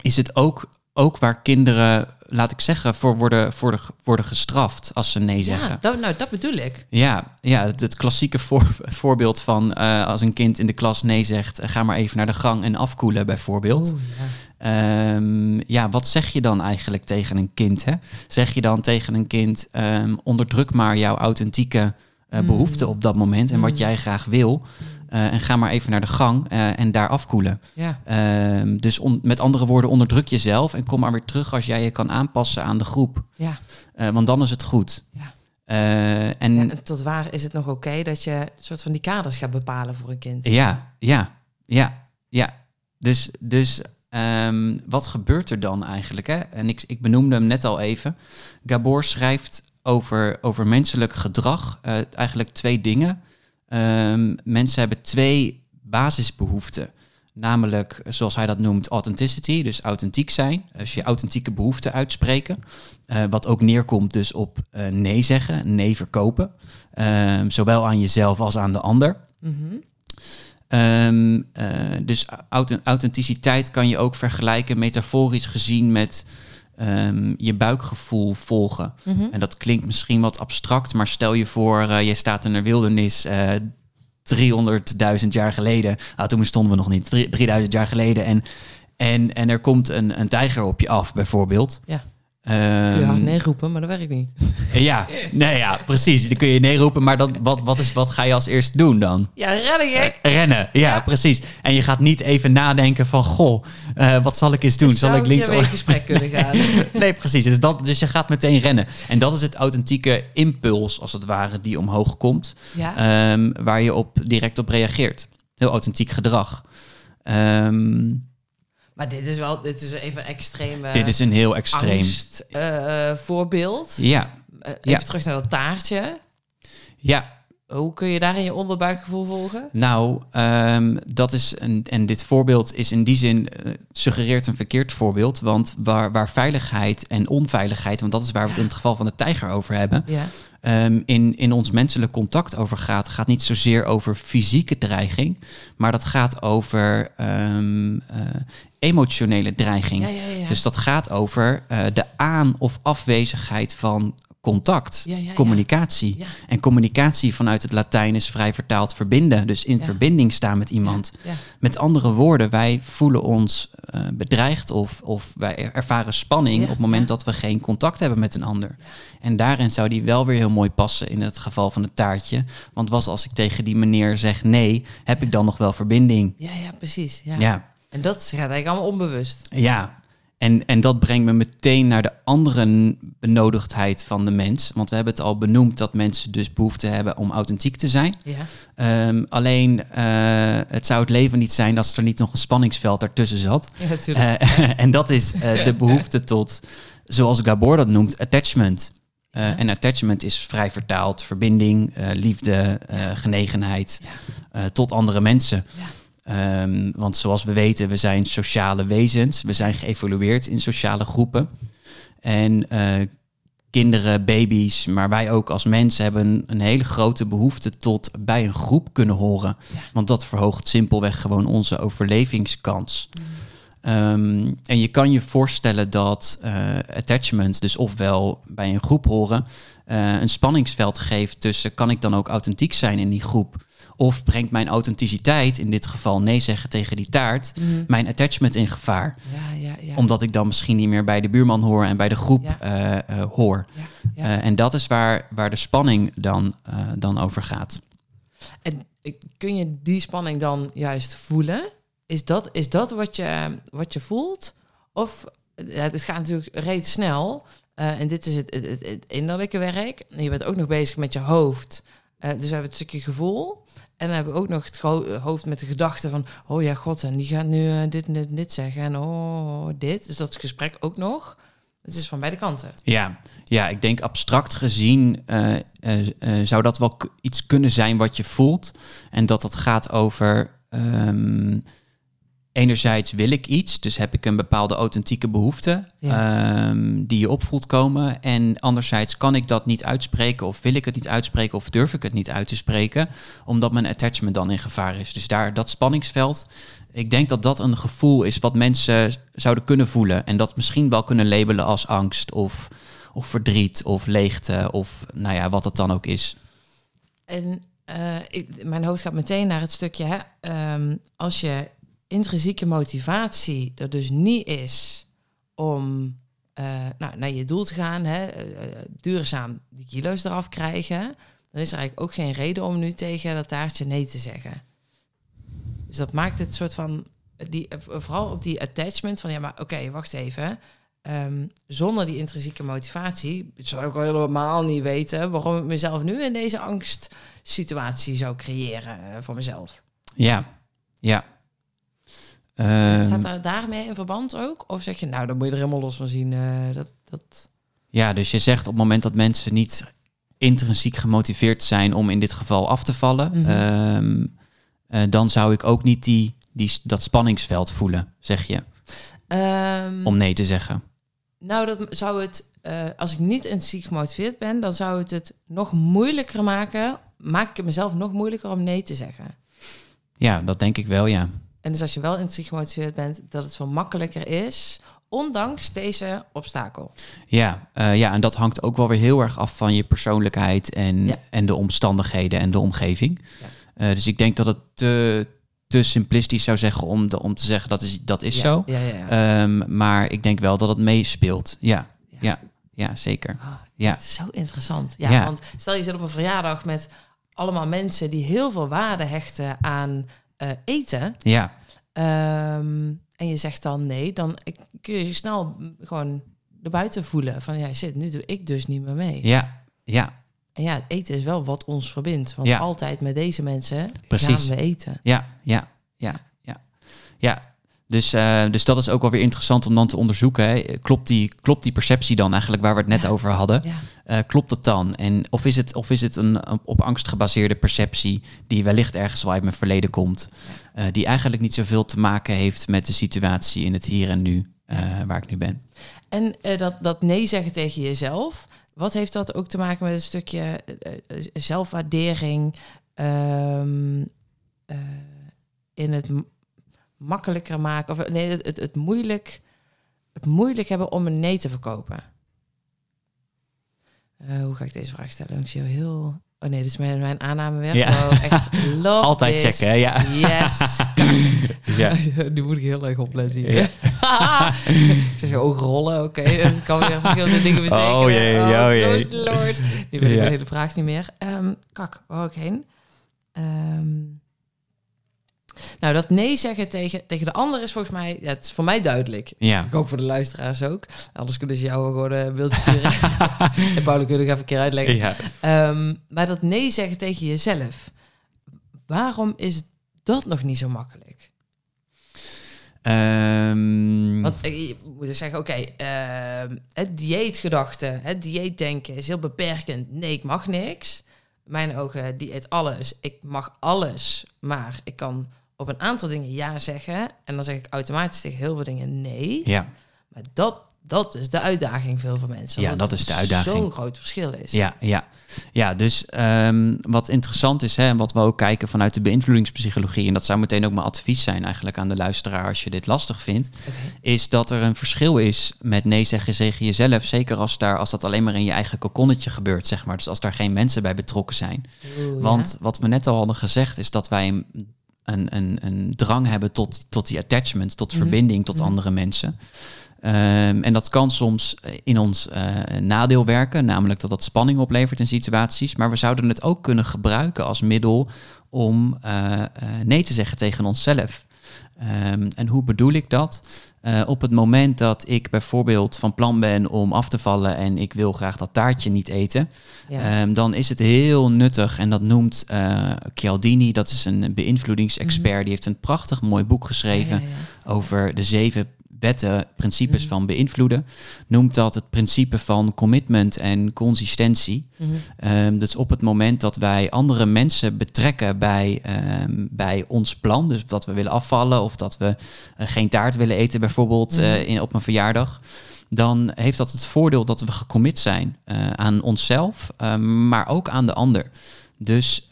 B: is het ook, ook waar kinderen, laat ik zeggen, voor worden, voor de, worden gestraft als ze nee zeggen.
A: Ja, dat, nou, dat bedoel ik.
B: Ja, ja het, het klassieke voor, voorbeeld van eh, als een kind in de klas nee zegt, eh, ga maar even naar de gang en afkoelen bijvoorbeeld.
A: Ja.
B: Ehm, ja, wat zeg je dan eigenlijk tegen een kind? Hè? Zeg je dan tegen een kind, ehm, onderdruk maar jouw authentieke uh, behoefte op dat moment en wat jij graag wil. Uh, en ga maar even naar de gang uh, en daar afkoelen.
A: Ja.
B: Ehm, dus on, met andere woorden, onderdruk jezelf en kom maar weer terug als jij je kan aanpassen aan de groep.
A: Ja.
B: want dan is het goed.
A: Ja.
B: en,
A: en, tot waar is het nog oké dat je een soort van die kaders gaat bepalen voor een kind?
B: Ja, ja, ja, ja. Dus, dus um, wat gebeurt er dan eigenlijk? Hè? En ik, ik benoemde hem net al even. Gabor schrijft over, over menselijk gedrag uh, eigenlijk twee dingen. Um, mensen hebben twee basisbehoeften. Namelijk, zoals hij dat noemt, authenticity, dus authentiek zijn. Dus je authentieke behoeften uitspreken. Uh, wat ook neerkomt dus op uh, nee zeggen, nee verkopen. Um, zowel aan jezelf als aan de ander.
A: Mm.
B: Um, uh, dus authenticiteit kan je ook vergelijken, metaforisch gezien, met um, je buikgevoel volgen.
A: Mhm.
B: En dat klinkt misschien wat abstract, maar stel je voor, uh, je staat in de wildernis. Uh, 300.000 jaar geleden, ah, toen bestonden we nog niet, 3000 jaar geleden. En, en, en er komt een, een tijger op je af, bijvoorbeeld.
A: Ja.
B: Um,
A: kun je hard nee roepen, maar dat werkt niet.
B: Ja, nee, ja, precies. Dan kun je nee roepen, maar dan, wat, wat, is, wat ga je als eerst doen dan?
A: Ja, rennen, gek.
B: Uh, rennen, ja, ja, precies. En je gaat niet even nadenken van, goh, uh, wat zal ik eens doen?
A: Dus
B: zal ik links
A: of gesprek kunnen gaan?
B: nee, precies. Dus, dat, dus je gaat meteen rennen. En dat is het authentieke impuls, als het ware, die omhoog komt.
A: Ja.
B: Um, waar je op, direct op reageert. Heel authentiek gedrag. Um,
A: maar dit is wel, dit is even extreem.
B: dit is een heel extreem
A: angst, uh, voorbeeld.
B: Ja.
A: Uh, even
B: ja.
A: terug naar dat taartje.
B: Ja.
A: Hoe kun je daar in je onderbuikgevoel volgen?
B: Nou, um, dat is een, en dit voorbeeld is in die zin suggereert een verkeerd voorbeeld, want waar, waar veiligheid en onveiligheid, want dat is waar we het in het geval van de tijger over hebben,
A: ja.
B: Um, in, in ons menselijk contact over gaat, gaat niet zozeer over fysieke dreiging, maar dat gaat over um, uh, emotionele dreiging.
A: Ja, ja, ja.
B: Dus dat gaat over uh, de aan- of afwezigheid van contact,
A: ja, ja,
B: communicatie.
A: Ja.
B: En communicatie vanuit het Latijn is vrij vertaald verbinden. Dus in verbinding staan met iemand. Met andere woorden, wij voelen ons uh, bedreigd of, of wij ervaren spanning op het moment dat we geen contact hebben met een ander. En daarin zou die wel weer heel mooi passen in het geval van het taartje. Want was als ik tegen die meneer zeg nee, heb ik dan nog wel verbinding?
A: Ja, ja, precies. Ja.
B: ja.
A: En dat gaat eigenlijk allemaal onbewust.
B: Ja, en, en dat brengt me meteen naar de andere benodigdheid van de mens. Want we hebben het al benoemd dat mensen dus behoefte hebben om authentiek te zijn.
A: Ja.
B: Um, alleen uh, het zou het leven niet zijn als er niet nog een spanningsveld ertussen zat.
A: Ja.
B: Uh, en dat is uh, de behoefte tot, zoals Gabor dat noemt, attachment. Ja. En attachment is vrij vertaald verbinding, liefde, genegenheid tot andere mensen.
A: Ja.
B: Um, want zoals we weten, we zijn sociale wezens. We zijn geëvolueerd in sociale groepen. En uh, kinderen, baby's, maar wij ook als mensen hebben een, hele grote behoefte tot bij een groep kunnen horen.
A: Ja.
B: Want dat verhoogt simpelweg gewoon onze overlevingskans. Mm. Um, en je kan je voorstellen dat uh, attachment, dus ofwel bij een groep horen, uh, een spanningsveld geeft tussen kan ik dan ook authentiek zijn in die groep? Of brengt mijn authenticiteit, in dit geval nee zeggen tegen die taart,
A: mm.
B: mijn attachment in gevaar?
A: Ja, ja, ja.
B: Omdat ik dan misschien niet meer bij de buurman hoor en bij de groep uh, uh, hoor. Uh, en dat is waar, waar de spanning dan, dan over gaat.
A: En kun je die spanning dan juist voelen? Is dat, is dat wat, je, wat je voelt? Of het gaat natuurlijk reeds snel. En dit is het, het, het, het, innerlijke werk. En je bent ook nog bezig met je hoofd. Uh, dus we hebben het stukje gevoel. En dan hebben we ook nog het hoofd met de gedachte van... oh ja, god, en die gaat nu uh, dit en dit en dit zeggen. En oh, dit. Dus dat gesprek ook nog. Het is van beide kanten.
B: Ja, ja ik denk abstract gezien uh, zou dat wel iets kunnen zijn wat je voelt. En dat dat gaat over... Um, enerzijds wil ik iets, dus heb ik een bepaalde authentieke behoefte
A: ja.
B: um, die je opvoelt komen. En anderzijds kan ik dat niet uitspreken of wil ik het niet uitspreken of durf ik het niet uit te spreken, omdat mijn attachment dan in gevaar is. Dus daar dat spanningsveld, ik denk dat dat een gevoel is wat mensen zouden kunnen voelen en dat misschien wel kunnen labelen als angst of, of verdriet of leegte of nou ja, wat het dan ook is.
A: En uh, ik, mijn hoofd gaat meteen naar het stukje, hè, um, als je intrinsieke motivatie er dus niet is om eh, nou, naar je doel te gaan, hè, eh, eh, duurzaam die kilo's eraf krijgen, dan is er eigenlijk ook geen reden om nu tegen dat taartje nee te zeggen. Dus dat maakt het soort van, die, vooral op die attachment van, ja, maar oké, wacht even. Ehm, zonder die intrinsieke motivatie zou ik al helemaal niet weten waarom ik mezelf nu in deze angstsituatie zou creëren voor mezelf.
B: Ja, ja. Ehm,
A: Staat daar daarmee in verband ook? Of zeg je, nou, dan moet je er helemaal los van zien. eh, dat, dat...
B: Ja, dus je zegt op het moment dat mensen niet intrinsiek gemotiveerd zijn om in dit geval af te vallen,
A: Mhm.
B: ehm, eh, dan zou ik ook niet die, die, dat spanningsveld voelen, zeg je,
A: Ehm,
B: om nee te zeggen.
A: Nou, dat zou het, eh, als ik niet intrinsiek gemotiveerd ben, dan zou het het nog moeilijker maken. Maak ik het mezelf nog moeilijker om nee te zeggen.
B: Ja, dat denk ik wel, ja.
A: En dus als je wel intrinsiek gemotiveerd bent, dat het veel makkelijker is, ondanks deze obstakel.
B: Ja, eh, ja, en dat hangt ook wel weer heel erg af van je persoonlijkheid en,
A: Ja.
B: en de omstandigheden en de omgeving.
A: Ja.
B: Eh, dus ik denk dat het te, te simplistisch zou zeggen om, de, om te zeggen dat is, dat is
A: Ja,
B: zo. Ehm, maar ik denk wel dat het meespeelt. Ja,
A: Ja.
B: ja, zeker.
A: Ah,
B: Ja.
A: zo interessant. Ja,
B: Ja.
A: want stel je zit op een verjaardag met allemaal mensen die heel veel waarde hechten aan eh, eten.
B: Ja,
A: Ehm, en je zegt dan nee, dan kun je je snel gewoon erbuiten voelen. Van ja, shit, nu doe ik dus niet meer mee.
B: ja, ja,
A: En ja, eten is wel wat ons verbindt. Want
B: Ja.
A: altijd met deze mensen
B: Precies.
A: gaan we eten.
B: ja, ja, ja, ja. Ja, dus, eh, dus dat is ook wel weer interessant om dan te onderzoeken. Hè. Klopt, die, klopt die perceptie dan eigenlijk waar we het net
A: Ja.
B: over hadden?
A: Ja,
B: Eh, klopt dat dan? En of is het, of is het een, op angst gebaseerde perceptie die wellicht ergens wel uit mijn verleden komt, eh, die eigenlijk niet zoveel te maken heeft met de situatie in het hier en nu waar ik nu ben?
A: En dat, dat nee zeggen tegen jezelf, wat heeft dat ook te maken met een stukje zelfwaardering ehm, eh, in het makkelijker maken, of nee, het, het, het, moeilijk, het moeilijk hebben om een nee te verkopen? Eh, hoe ga ik deze vraag stellen? Ik zie heel... Oh nee, dit is mijn, mijn aanname weer.
B: Ja.
A: Wow, echt love
B: Altijd
A: this.
B: checken? Ja.
A: Yes.
B: Ja.
A: Nu moet ik heel erg opletten.
B: Ja.
A: ik zeg je ogen rollen, oké. Dat kan weer verschillende dingen betekenen.
B: Oh jee, oh jee.
A: Lord, lord. Nu weet ik de hele vraag niet meer. Ehm, kak, waar ik heen? Ehm, nou, dat nee zeggen tegen, tegen de ander is volgens mij... Ja, het is voor mij duidelijk.
B: Ja.
A: Ik hoop voor de luisteraars ook. Anders kunnen ze jou gewoon een beeldje sturen. en Paul, kun je nog even een keer uitleggen.
B: Ja.
A: Ehm, maar dat nee zeggen tegen jezelf. Waarom is dat nog niet zo makkelijk?
B: Ehm,
A: Want eh, je moet dus zeggen, oké, ehm, het dieetgedachte, het dieetdenken is heel beperkend. Nee, ik mag niks. Mijn ogen, dieet alles. Ik mag alles, maar ik kan op een aantal dingen ja zeggen. En dan zeg ik automatisch tegen heel veel dingen nee.
B: ja.
A: Maar dat, dat is de uitdaging veel voor mensen.
B: Ja, dat is de uitdaging.
A: Zo'n groot verschil is.
B: Ja, ja. ja dus ehm, wat interessant is, hè, en wat we ook kijken vanuit de beïnvloedingspsychologie, en dat zou meteen ook mijn advies zijn eigenlijk aan de luisteraar als je dit lastig vindt, is dat er een verschil is met nee zeggen tegen jezelf, zeker als, daar, als dat alleen maar in je eigen kokonnetje gebeurt, zeg maar. Dus als daar geen mensen bij betrokken zijn.
A: Oeh,
B: Want wat we net al hadden gezegd, is dat wij een, een, een, een drang hebben tot, tot die attachment, tot
A: Mhm.
B: verbinding tot
A: Mhm.
B: andere mensen. Ehm, en dat kan soms eh, in ons eh, nadeel werken, namelijk dat dat spanning oplevert in situaties. Maar we zouden het ook kunnen gebruiken als middel om eh, nee te zeggen tegen onszelf. Ehm, en hoe bedoel ik dat? Eh, op het moment dat ik bijvoorbeeld van plan ben om af te vallen en ik wil graag dat taartje niet eten,
A: Ja.
B: Ehm, dan is het heel nuttig. En dat noemt eh Cialdini, dat is een beïnvloedingsexpert. Die heeft een prachtig mooi boek geschreven
A: Mhm. Ja, ja, ja.
B: over de zeven wetten, principes
A: Mhm.
B: van beïnvloeden. Noemt dat het principe van commitment en consistentie.
A: Mhm.
B: Ehm, dus op het moment dat wij andere mensen betrekken bij, ehm, bij ons plan, dus dat we willen afvallen of dat we eh, geen taart willen eten bijvoorbeeld eh,
A: Mhm.
B: in, op een verjaardag, dan heeft dat het voordeel dat we gecommit zijn eh, aan onszelf, ehm, maar ook aan de ander. Dus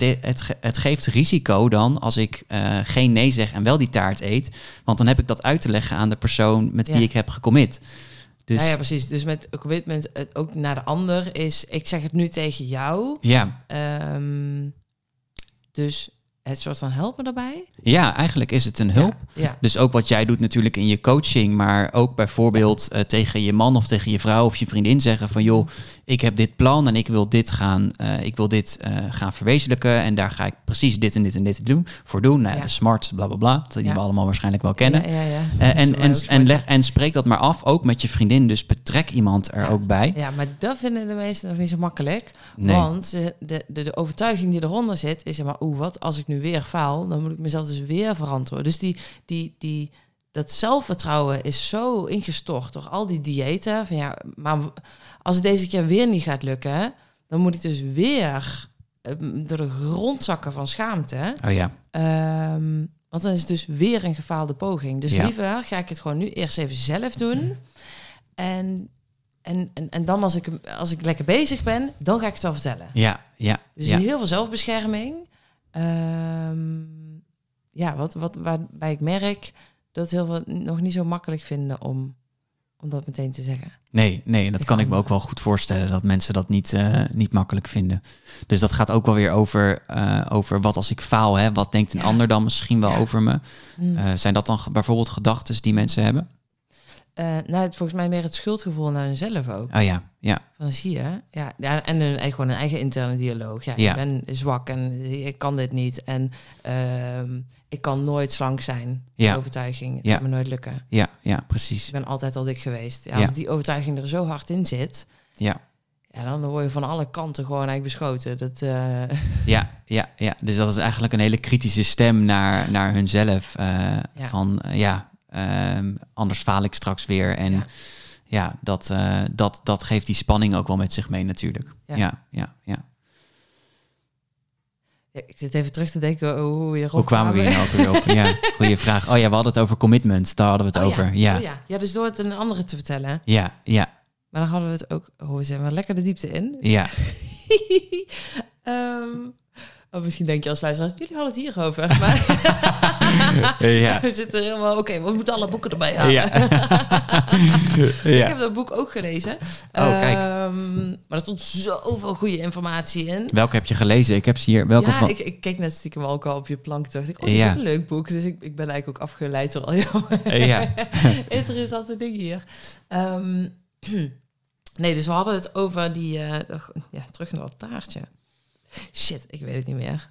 B: het, het, ge- het geeft risico dan als ik eh, geen nee zeg en wel die taart eet, want dan heb ik dat uit te leggen aan de persoon met wie
A: Ja.
B: ik heb gecommit. Dus
A: ja, ja, precies. Dus met een commitment het ook naar de ander is... ik zeg het nu tegen jou.
B: ja,
A: Ehm, dus het soort van helpen daarbij?
B: Ja, eigenlijk is het een hulp.
A: Ja.
B: Dus ook wat jij doet natuurlijk in je coaching, maar ook bijvoorbeeld eh, tegen je man of tegen je vrouw of je vriendin zeggen van joh, ik heb dit plan en ik wil dit gaan, eh, ik wil dit eh, gaan verwezenlijken en daar ga ik precies dit en dit en dit doen voor doen. Nou, ja. Smart, bla bla bla, die
A: Ja.
B: we allemaal waarschijnlijk wel kennen.
A: Ja.
B: Eh, en, en, en, leg, en spreek dat maar af, ook met je vriendin. Dus betrek iemand er ook bij.
A: Ja, maar dat vinden de meesten nog niet zo makkelijk.
B: Nee.
A: Want de, de, de, de overtuiging die eronder zit, is zeg maar, oeh, wat als ik nu weer faal, dan moet ik mezelf dus weer verantwoorden. Dus die, die, die, dat zelfvertrouwen is zo ingestort door al die diëten. Van ja, maar als het deze keer weer niet gaat lukken, dan moet ik dus weer eh, door de grond zakken van schaamte.
B: Oh ja,
A: Ehm, want dan is het dus weer een gefaalde poging. Dus
B: Ja.
A: liever ga ik het gewoon nu eerst even zelf doen. En, en, en, en dan als ik, als ik lekker bezig ben, dan ga ik het wel vertellen.
B: ja, ja.
A: Dus
B: ja.
A: heel veel zelfbescherming. Ehm, ja, wat, wat, waarbij ik merk dat heel veel nog niet zo makkelijk vinden om, om dat meteen te zeggen.
B: Nee, nee, dat kan ik me ook wel goed voorstellen dat mensen dat niet, eh, niet makkelijk vinden. Dus dat gaat ook wel weer over, eh, over wat als ik faal, hè? wat denkt een
A: Ja.
B: ander dan misschien wel
A: Ja.
B: over me?
A: Mm.
B: Eh, zijn dat dan bijvoorbeeld gedachten die mensen hebben?
A: Eh, nou, het, volgens mij meer het schuldgevoel naar hunzelf ook.
B: Oh ja, ja,
A: Van zie je, ja, ja en een, gewoon een eigen interne dialoog. Ja,
B: Ja.
A: ik ben zwak en ik kan dit niet. En ehm, ik kan nooit slank zijn. Die
B: Ja.
A: overtuiging. Het
B: Ja.
A: gaat me nooit lukken.
B: ja, ja, precies.
A: Ik ben altijd al dik geweest. Ja,
B: Ja.
A: als die overtuiging er zo hard in zit,
B: Ja,
A: ja, dan word je van alle kanten gewoon eigenlijk beschoten. Dat, eh,
B: ja, ja, ja. Dus dat is eigenlijk een hele kritische stem naar, naar hunzelf. eh. Van ja, ehm, anders faal ik straks weer. En ja,
A: Ja.
B: dat, eh, dat, dat geeft die spanning ook wel met zich mee natuurlijk.
A: Ja.
B: Ja, ja,
A: ik zit even terug te denken hoe je erop
B: Hoe kwamen we hier nou weer op? Ja, goede vraag. Oh ja, we hadden het over commitment. Daar hadden we het
A: Oh
B: over.
A: Ja.
B: Ja,
A: Oh ja. ja, dus door het een andere te vertellen.
B: ja, ja,
A: Maar dan hadden we het ook... Oh, we zijn wel lekker de diepte in.
B: ja.
A: Ehm, oh, misschien denk je als luisteraar, jullie hadden het hierover. Maar
B: Ja.
A: we zitten helemaal, oké, we moeten alle boeken erbij halen.
B: Ja.
A: Ik
B: ja.
A: heb dat boek ook gelezen.
B: Oh, kijk.
A: Ehm, maar er stond zoveel goede informatie in.
B: Welke heb je gelezen? Ik heb ze hier. Welke
A: ja,
B: van?
A: ik, ik keek net stiekem ook al op je plank. Dacht ik, oh, dit is
B: Ja.
A: ook een leuk boek. Dus ik, ik ben eigenlijk ook afgeleid door al jouw
B: Ja.
A: interessante dingen hier. Ehm, nee, dus we hadden het over die... eh, ja, terug naar dat taartje. Shit, ik weet het niet meer.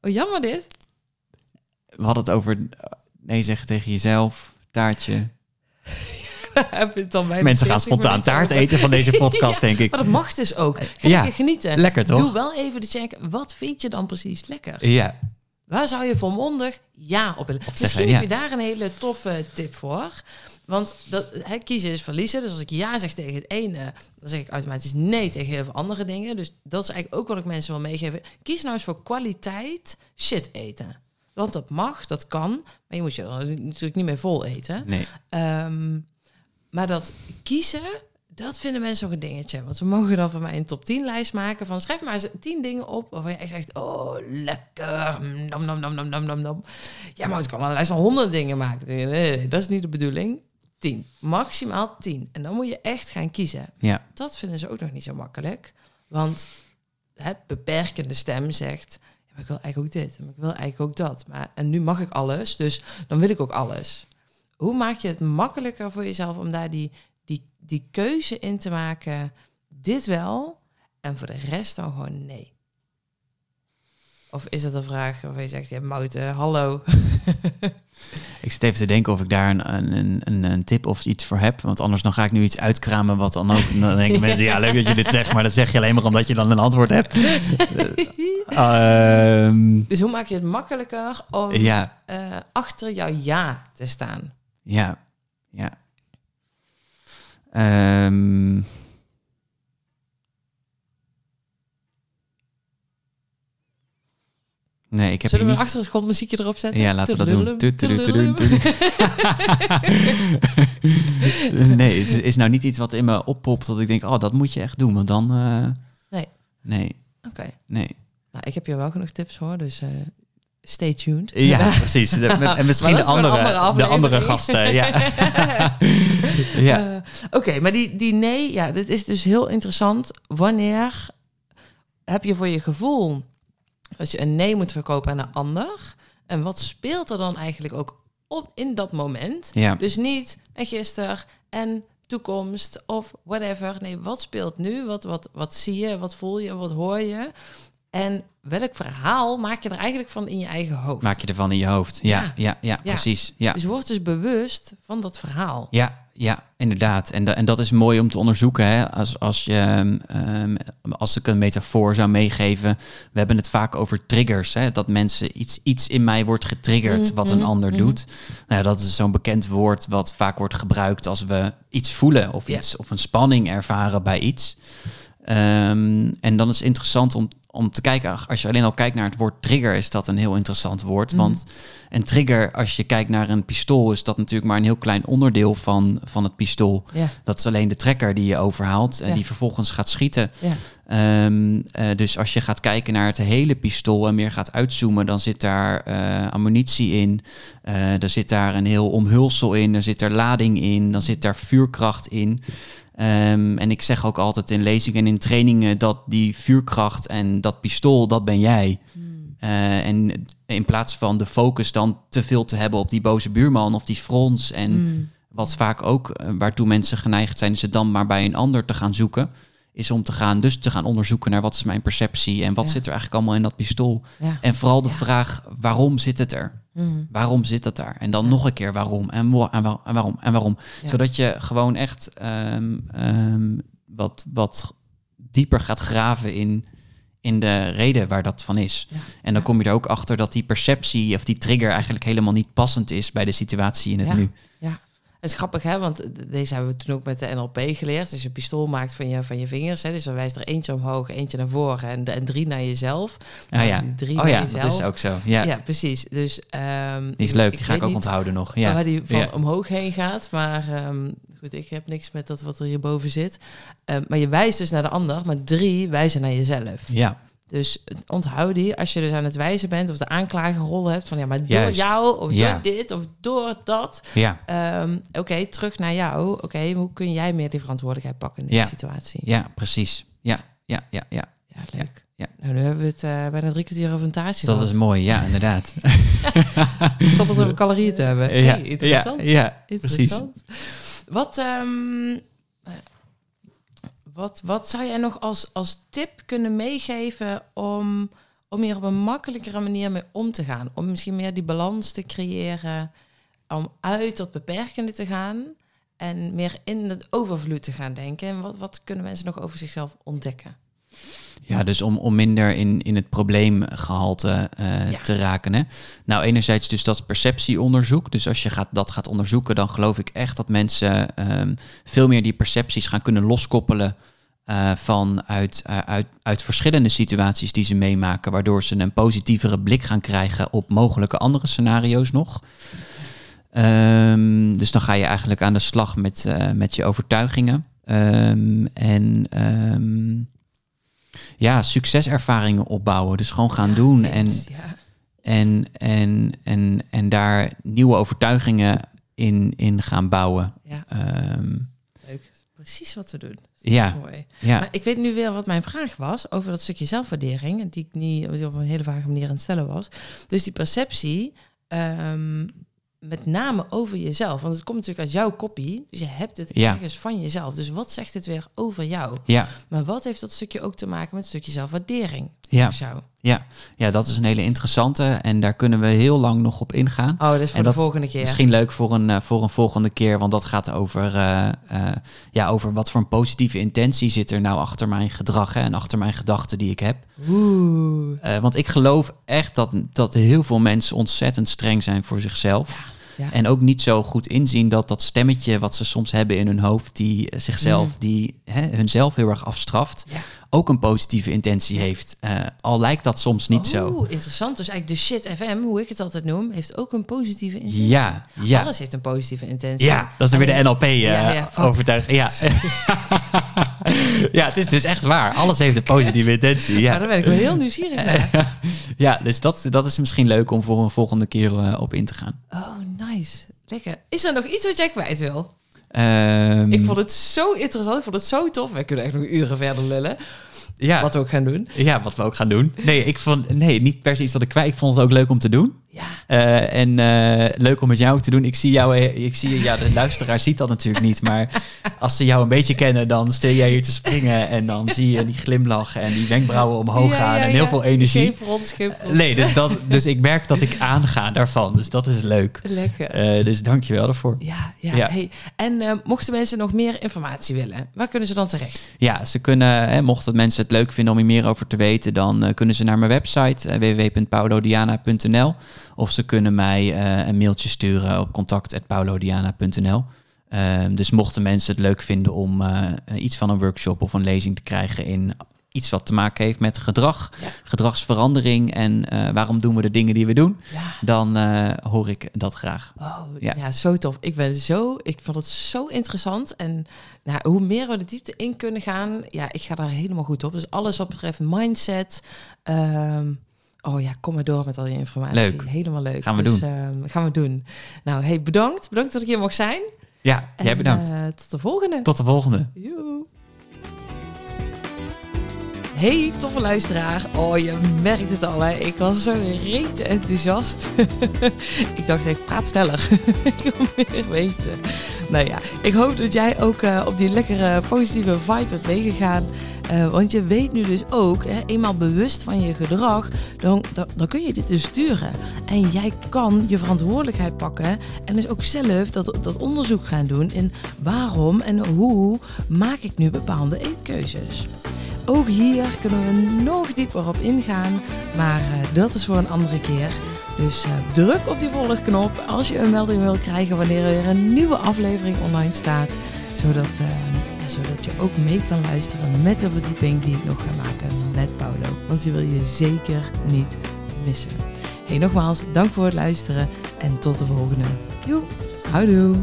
A: Oh, jammer dit.
B: We hadden het over nee zeggen tegen jezelf, taartje. Mensen gaan
A: 40
B: spontaan taart
A: over.
B: eten van deze podcast, denk ik.
A: Maar dat mag dus ook. Ga
B: Ja,
A: lekker genieten.
B: Lekker toch?
A: Doe wel even de check. Wat vind je dan precies lekker?
B: Ja,
A: Waar zou je volmondig ja op willen? Misschien
B: zeggen,
A: heb je daar een hele toffe tip voor. Want dat, kiezen is verliezen. Dus als ik ja zeg tegen het ene, dan zeg ik automatisch nee tegen heel veel andere dingen. Dus dat is eigenlijk ook wat ik mensen wil meegeven. Kies nou eens voor kwaliteit shit eten. Want dat mag, dat kan. Maar je moet je er natuurlijk niet meer vol eten.
B: nee.
A: Ehm, maar dat kiezen, dat vinden mensen nog een dingetje. Want we mogen dan van mij een top 10 lijst maken van schrijf maar eens 10 dingen op waarvan je echt zegt, oh lekker, nam nam nam nam nam nam. Ja, maar ik kan wel een lijst van 100 dingen maken. Nee, dat is niet de bedoeling. 10, maximaal 10. En dan moet je echt gaan kiezen.
B: Ja,
A: Dat vinden ze ook nog niet zo makkelijk. Want het beperkende stem zegt, ja, ik wil eigenlijk ook dit, maar ik wil eigenlijk ook dat. Maar, en nu mag ik alles, dus dan wil ik ook alles. Hoe maak je het makkelijker voor jezelf om daar die, die, die keuze in te maken? Dit wel, en voor de rest dan gewoon nee. Of is dat een vraag waarvan je zegt, ja, Mout, eh, hallo.
B: ik zit even te denken of ik daar een, een, een, een tip of iets voor heb. Want anders dan ga ik nu iets uitkramen wat dan ook... Dan denken mensen, ja, leuk dat je dit zegt, maar dat zeg je alleen maar omdat je dan een antwoord hebt. Ehm,
A: dus hoe maak je het makkelijker om
B: ja,
A: eh, achter jouw ja te staan?
B: ja, ja. Ehm, nee, ik heb
A: Zullen we een
B: niet...
A: achtergrondmuziekje erop zetten?
B: Ja, laten we dat doen. Nee, het is, nou niet iets wat in me oppopt dat ik denk, oh, dat moet je echt doen. Want dan... eh,
A: Nee.
B: Nee,
A: Oké.
B: nee.
A: Nou, ik heb hier wel genoeg tips voor, dus eh, stay tuned.
B: Ja, precies. De- met- en misschien de andere,
A: andere
B: de andere gasten. Ja. ja.
A: Eh, Oké, maar die, die nee, ja, dit is dus heel interessant. Wanneer heb je voor je gevoel Dat je een nee moet verkopen aan een ander. En wat speelt er dan eigenlijk ook op in dat moment?
B: Ja.
A: Dus niet en gisteren en toekomst of whatever. Nee, wat speelt nu? Wat, wat, wat zie je? Wat voel je? Wat hoor je? En welk verhaal maak je er eigenlijk van in je eigen hoofd?
B: Maak je ervan in je hoofd. Ja,
A: Ja.
B: ja, ja, precies. Ja.
A: Dus word dus bewust van dat verhaal.
B: Ja, ja, inderdaad. En, da- en dat is mooi om te onderzoeken. Hè? Als, als, je, ehm, als ik een metafoor zou meegeven. We hebben het vaak over triggers. Hè? Dat mensen iets, iets in mij wordt getriggerd wat een
A: Mhm,
B: ander
A: mhm.
B: doet. Nou, dat is zo'n bekend woord wat vaak wordt gebruikt als we iets voelen of,
A: Ja.
B: iets, of een spanning ervaren bij iets. Ehm, en dan is het interessant om, om te kijken, als je alleen al kijkt naar het woord trigger, is dat een heel interessant woord.
A: Mhm.
B: Want een trigger, als je kijkt naar een pistool, is dat natuurlijk maar een heel klein onderdeel van, van het pistool. Dat is alleen de trekker die je overhaalt en die vervolgens gaat schieten. Ehm, eh, dus als je gaat kijken naar het hele pistool en meer gaat uitzoomen, dan zit daar eh, ammunitie in. Eh er zit daar een heel omhulsel in, er zit er lading in, dan zit daar vuurkracht in. Ehm, en ik zeg ook altijd in lezingen en in trainingen dat die vuurkracht en dat pistool, dat ben jij. Eh, en in plaats van de focus dan te veel te hebben op die boze buurman of die frons en
A: Mm.
B: wat vaak ook eh, waartoe mensen geneigd zijn, is het dan maar bij een ander te gaan zoeken. Is om te gaan, dus te gaan onderzoeken naar wat is mijn perceptie en wat
A: Ja.
B: zit er eigenlijk allemaal in dat pistool.
A: ja.
B: En vooral de
A: Ja.
B: vraag, waarom zit het er?
A: Mm.
B: Waarom zit het daar? En dan
A: Ja.
B: nog een keer waarom en, wa- en, wa- en waarom en waarom.
A: Ja.
B: Zodat je gewoon echt ehm, wat, wat dieper gaat graven in, in de reden waar dat van is.
A: Ja.
B: En dan kom je er ook achter dat die perceptie of die trigger eigenlijk helemaal niet passend is bij de situatie in het
A: Ja. Het is grappig, hè? Want deze hebben we toen ook met de NLP geleerd. Dus je pistool maakt van je, van je vingers. Hè? Dus dan wijst er eentje omhoog, eentje naar voren en, en drie naar jezelf.
B: Ah ja,
A: Die drie
B: oh
A: naar
B: ja,
A: jezelf.
B: dat is ook zo. Ja,
A: Ja, precies. Dus, ehm,
B: die is leuk. Die ga ik ook
A: niet
B: onthouden nog. Ja,
A: Waar die van
B: Ja.
A: omhoog heen gaat. Maar ehm, goed, ik heb niks met dat wat er hierboven zit. Ehm, maar je wijst dus naar de ander, maar drie wijzen naar jezelf.
B: ja,
A: Dus onthoud die, als je dus aan het wijzen bent of de aanklagerrol hebt van ja, maar door
B: Juist.
A: jou of
B: Ja.
A: door dit of door dat.
B: ja,
A: Ehm, Oké, terug naar jou. Oké, hoe kun jij meer die verantwoordelijkheid pakken in deze
B: Ja.
A: situatie?
B: ja, precies. Ja, ja, ja, ja.
A: Ja, leuk.
B: ja.
A: Nou, nu hebben we het eh, bijna drie kwartier over een taartje
B: Dat is mooi. Ja, inderdaad.
A: Zat het over calorieën te hebben.
B: ja,
A: Hey, interessant.
B: Ja, ja, precies.
A: Interessant. Wat, ehm, eh, wat, wat zou jij nog als, als tip kunnen meegeven om, om hier op een makkelijkere manier mee om te gaan? Om misschien meer die balans te creëren, om uit dat beperkende te gaan en meer in het overvloed te gaan denken. En wat, wat kunnen mensen nog over zichzelf ontdekken?
B: Ja, dus om, om minder in, in het probleemgehalte eh
A: Ja.
B: te raken. Hè? Nou, enerzijds dus dat perceptieonderzoek. Dus als je gaat, dat gaat onderzoeken, dan geloof ik echt dat mensen ehm, veel meer die percepties gaan kunnen loskoppelen eh, van uit, eh, uit, uit verschillende situaties die ze meemaken, waardoor ze een positievere blik gaan krijgen op mogelijke andere scenario's nog. Ehm, dus dan ga je eigenlijk aan de slag met, eh, met je overtuigingen. Ehm, en ja, succeservaringen opbouwen. Dus gewoon gaan doen en,
A: ja.
B: en, en, en, en daar nieuwe overtuigingen in, in gaan bouwen.
A: ja,
B: Ehm,
A: leuk. Precies wat we doen.
B: Ja.
A: Dat is mooi.
B: ja,
A: Maar ik weet nu weer wat mijn vraag was over dat stukje zelfwaardering, die ik niet die op een hele vage manier aan het stellen was. Dus die perceptie, ehm, met name over jezelf, want het komt natuurlijk uit jouw kopie, dus je hebt het
B: Ja.
A: ergens van jezelf. Dus wat zegt het weer over jou?
B: ja,
A: Maar wat heeft dat stukje ook te maken met het stukje zelfwaardering?
B: ja,
A: jou?
B: Ja, ja, dat is een hele interessante en daar kunnen we heel lang nog op ingaan.
A: Oh, dat is voor
B: En
A: de volgende keer.
B: Misschien leuk voor een, eh, voor een volgende keer, want dat gaat over, eh, eh, ja, over wat voor een positieve intentie zit er nou achter mijn gedrag hè, en achter mijn gedachten die ik heb.
A: Oeh.
B: Eh, want ik geloof echt dat, dat heel veel mensen ontzettend streng zijn voor zichzelf.
A: Ja.
B: En ook niet zo goed inzien dat dat stemmetje wat ze soms hebben in hun hoofd, die zichzelf,
A: Mhm.
B: die hè, hunzelf heel erg afstraft,
A: Ja.
B: Ook een positieve intentie heeft. Eh, al lijkt dat soms niet zo.
A: Interessant. Dus eigenlijk de shit FM, hoe ik het altijd noem, heeft ook een positieve intentie.
B: Ja, ja.
A: Alles heeft een positieve intentie.
B: Ja, dat is dan weer de NLP eh
A: Ja, ja, fuck.
B: overtuiging. Ja. ja, het is dus echt waar. Alles heeft een positieve intentie. Ja,
A: daar ben ik wel heel nieuwsgierig naar.
B: ja dus dat, dat is misschien leuk om voor een volgende keer eh, op in te gaan.
A: Oh, nice. Lekker. Is er nog iets wat jij kwijt wil?
B: Ehm,
A: Ik vond het zo interessant. Ik vond het zo tof. Wij kunnen echt nog uren verder lullen.
B: Ja.
A: Wat we ook gaan doen.
B: Ja, wat we ook gaan doen. Nee, ik vond, nee, niet per se iets wat ik kwijt. Ik vond het ook leuk om te doen.
A: Ja.
B: Uh, en uh, leuk om met jou te doen. Ik zie jou, ik zie, ja, de luisteraar ziet dat natuurlijk niet, maar als ze jou een beetje kennen, dan stel jij hier te springen en dan zie je die glimlach en die wenkbrauwen omhoog ja, gaan ja, en heel veel energie.
A: Geen.
B: Nee, dus, dat, dus ik merk dat ik aanga daarvan, dus dat is leuk.
A: Lekker.
B: Uh, dus dank je wel daarvoor.
A: Ja, ja. Hey. En mochten mensen nog meer informatie willen, waar kunnen ze dan terecht?
B: Ja, ze kunnen, hè, mochten mensen het leuk vinden om hier meer over te weten, dan kunnen ze naar mijn website www.paulodiana.nl of ze kunnen mij uh, een mailtje sturen op contact.paulodiana.nl. Uh, dus mochten mensen het leuk vinden om uh, iets van een workshop of een lezing te krijgen in iets wat te maken heeft met gedrag, ja. gedragsverandering en waarom doen we de dingen die we doen, ja. dan hoor ik dat graag.
A: Oh, ja. ja. zo tof. Ik ben zo, ik vond het zo interessant en nou, hoe meer we de diepte in kunnen gaan, ja, ik ga daar helemaal goed op. Dus alles wat betreft mindset. Ehm, Oh ja, kom maar door met al je informatie.
B: Leuk.
A: Helemaal leuk.
B: Gaan we
A: dus,
B: doen.
A: Uh, gaan we doen. Nou, hey, bedankt. Bedankt dat ik hier mocht zijn.
B: Ja, en, jij bedankt.
A: Uh, tot de volgende.
B: Tot de volgende.
A: Joe. Hey, toffe luisteraar. Oh, je merkt het al, hè. Ik was zo reet enthousiast. ik dacht, ik praat sneller. ik wil meer weten. Nou ja, ik hoop dat jij ook uh, op die lekkere positieve vibe bent meegegaan. Uh, want je weet nu dus ook, hè, eenmaal bewust van je gedrag, dan, dan, kun je dit dus sturen. En jij kan je verantwoordelijkheid pakken en dus ook zelf dat, dat onderzoek gaan doen in waarom en hoe maak ik nu bepaalde eetkeuzes. Ook hier kunnen we nog dieper op ingaan, maar uh, dat is voor een andere keer. Dus uh, druk op die volgknop als je een melding wil krijgen wanneer er een nieuwe aflevering online staat, zodat zodat je ook mee kan luisteren met de verdieping die ik nog ga maken met Paulo. Want die wil je zeker niet missen. Hey, nogmaals, dank voor het luisteren en tot de volgende. Joe, houdoe!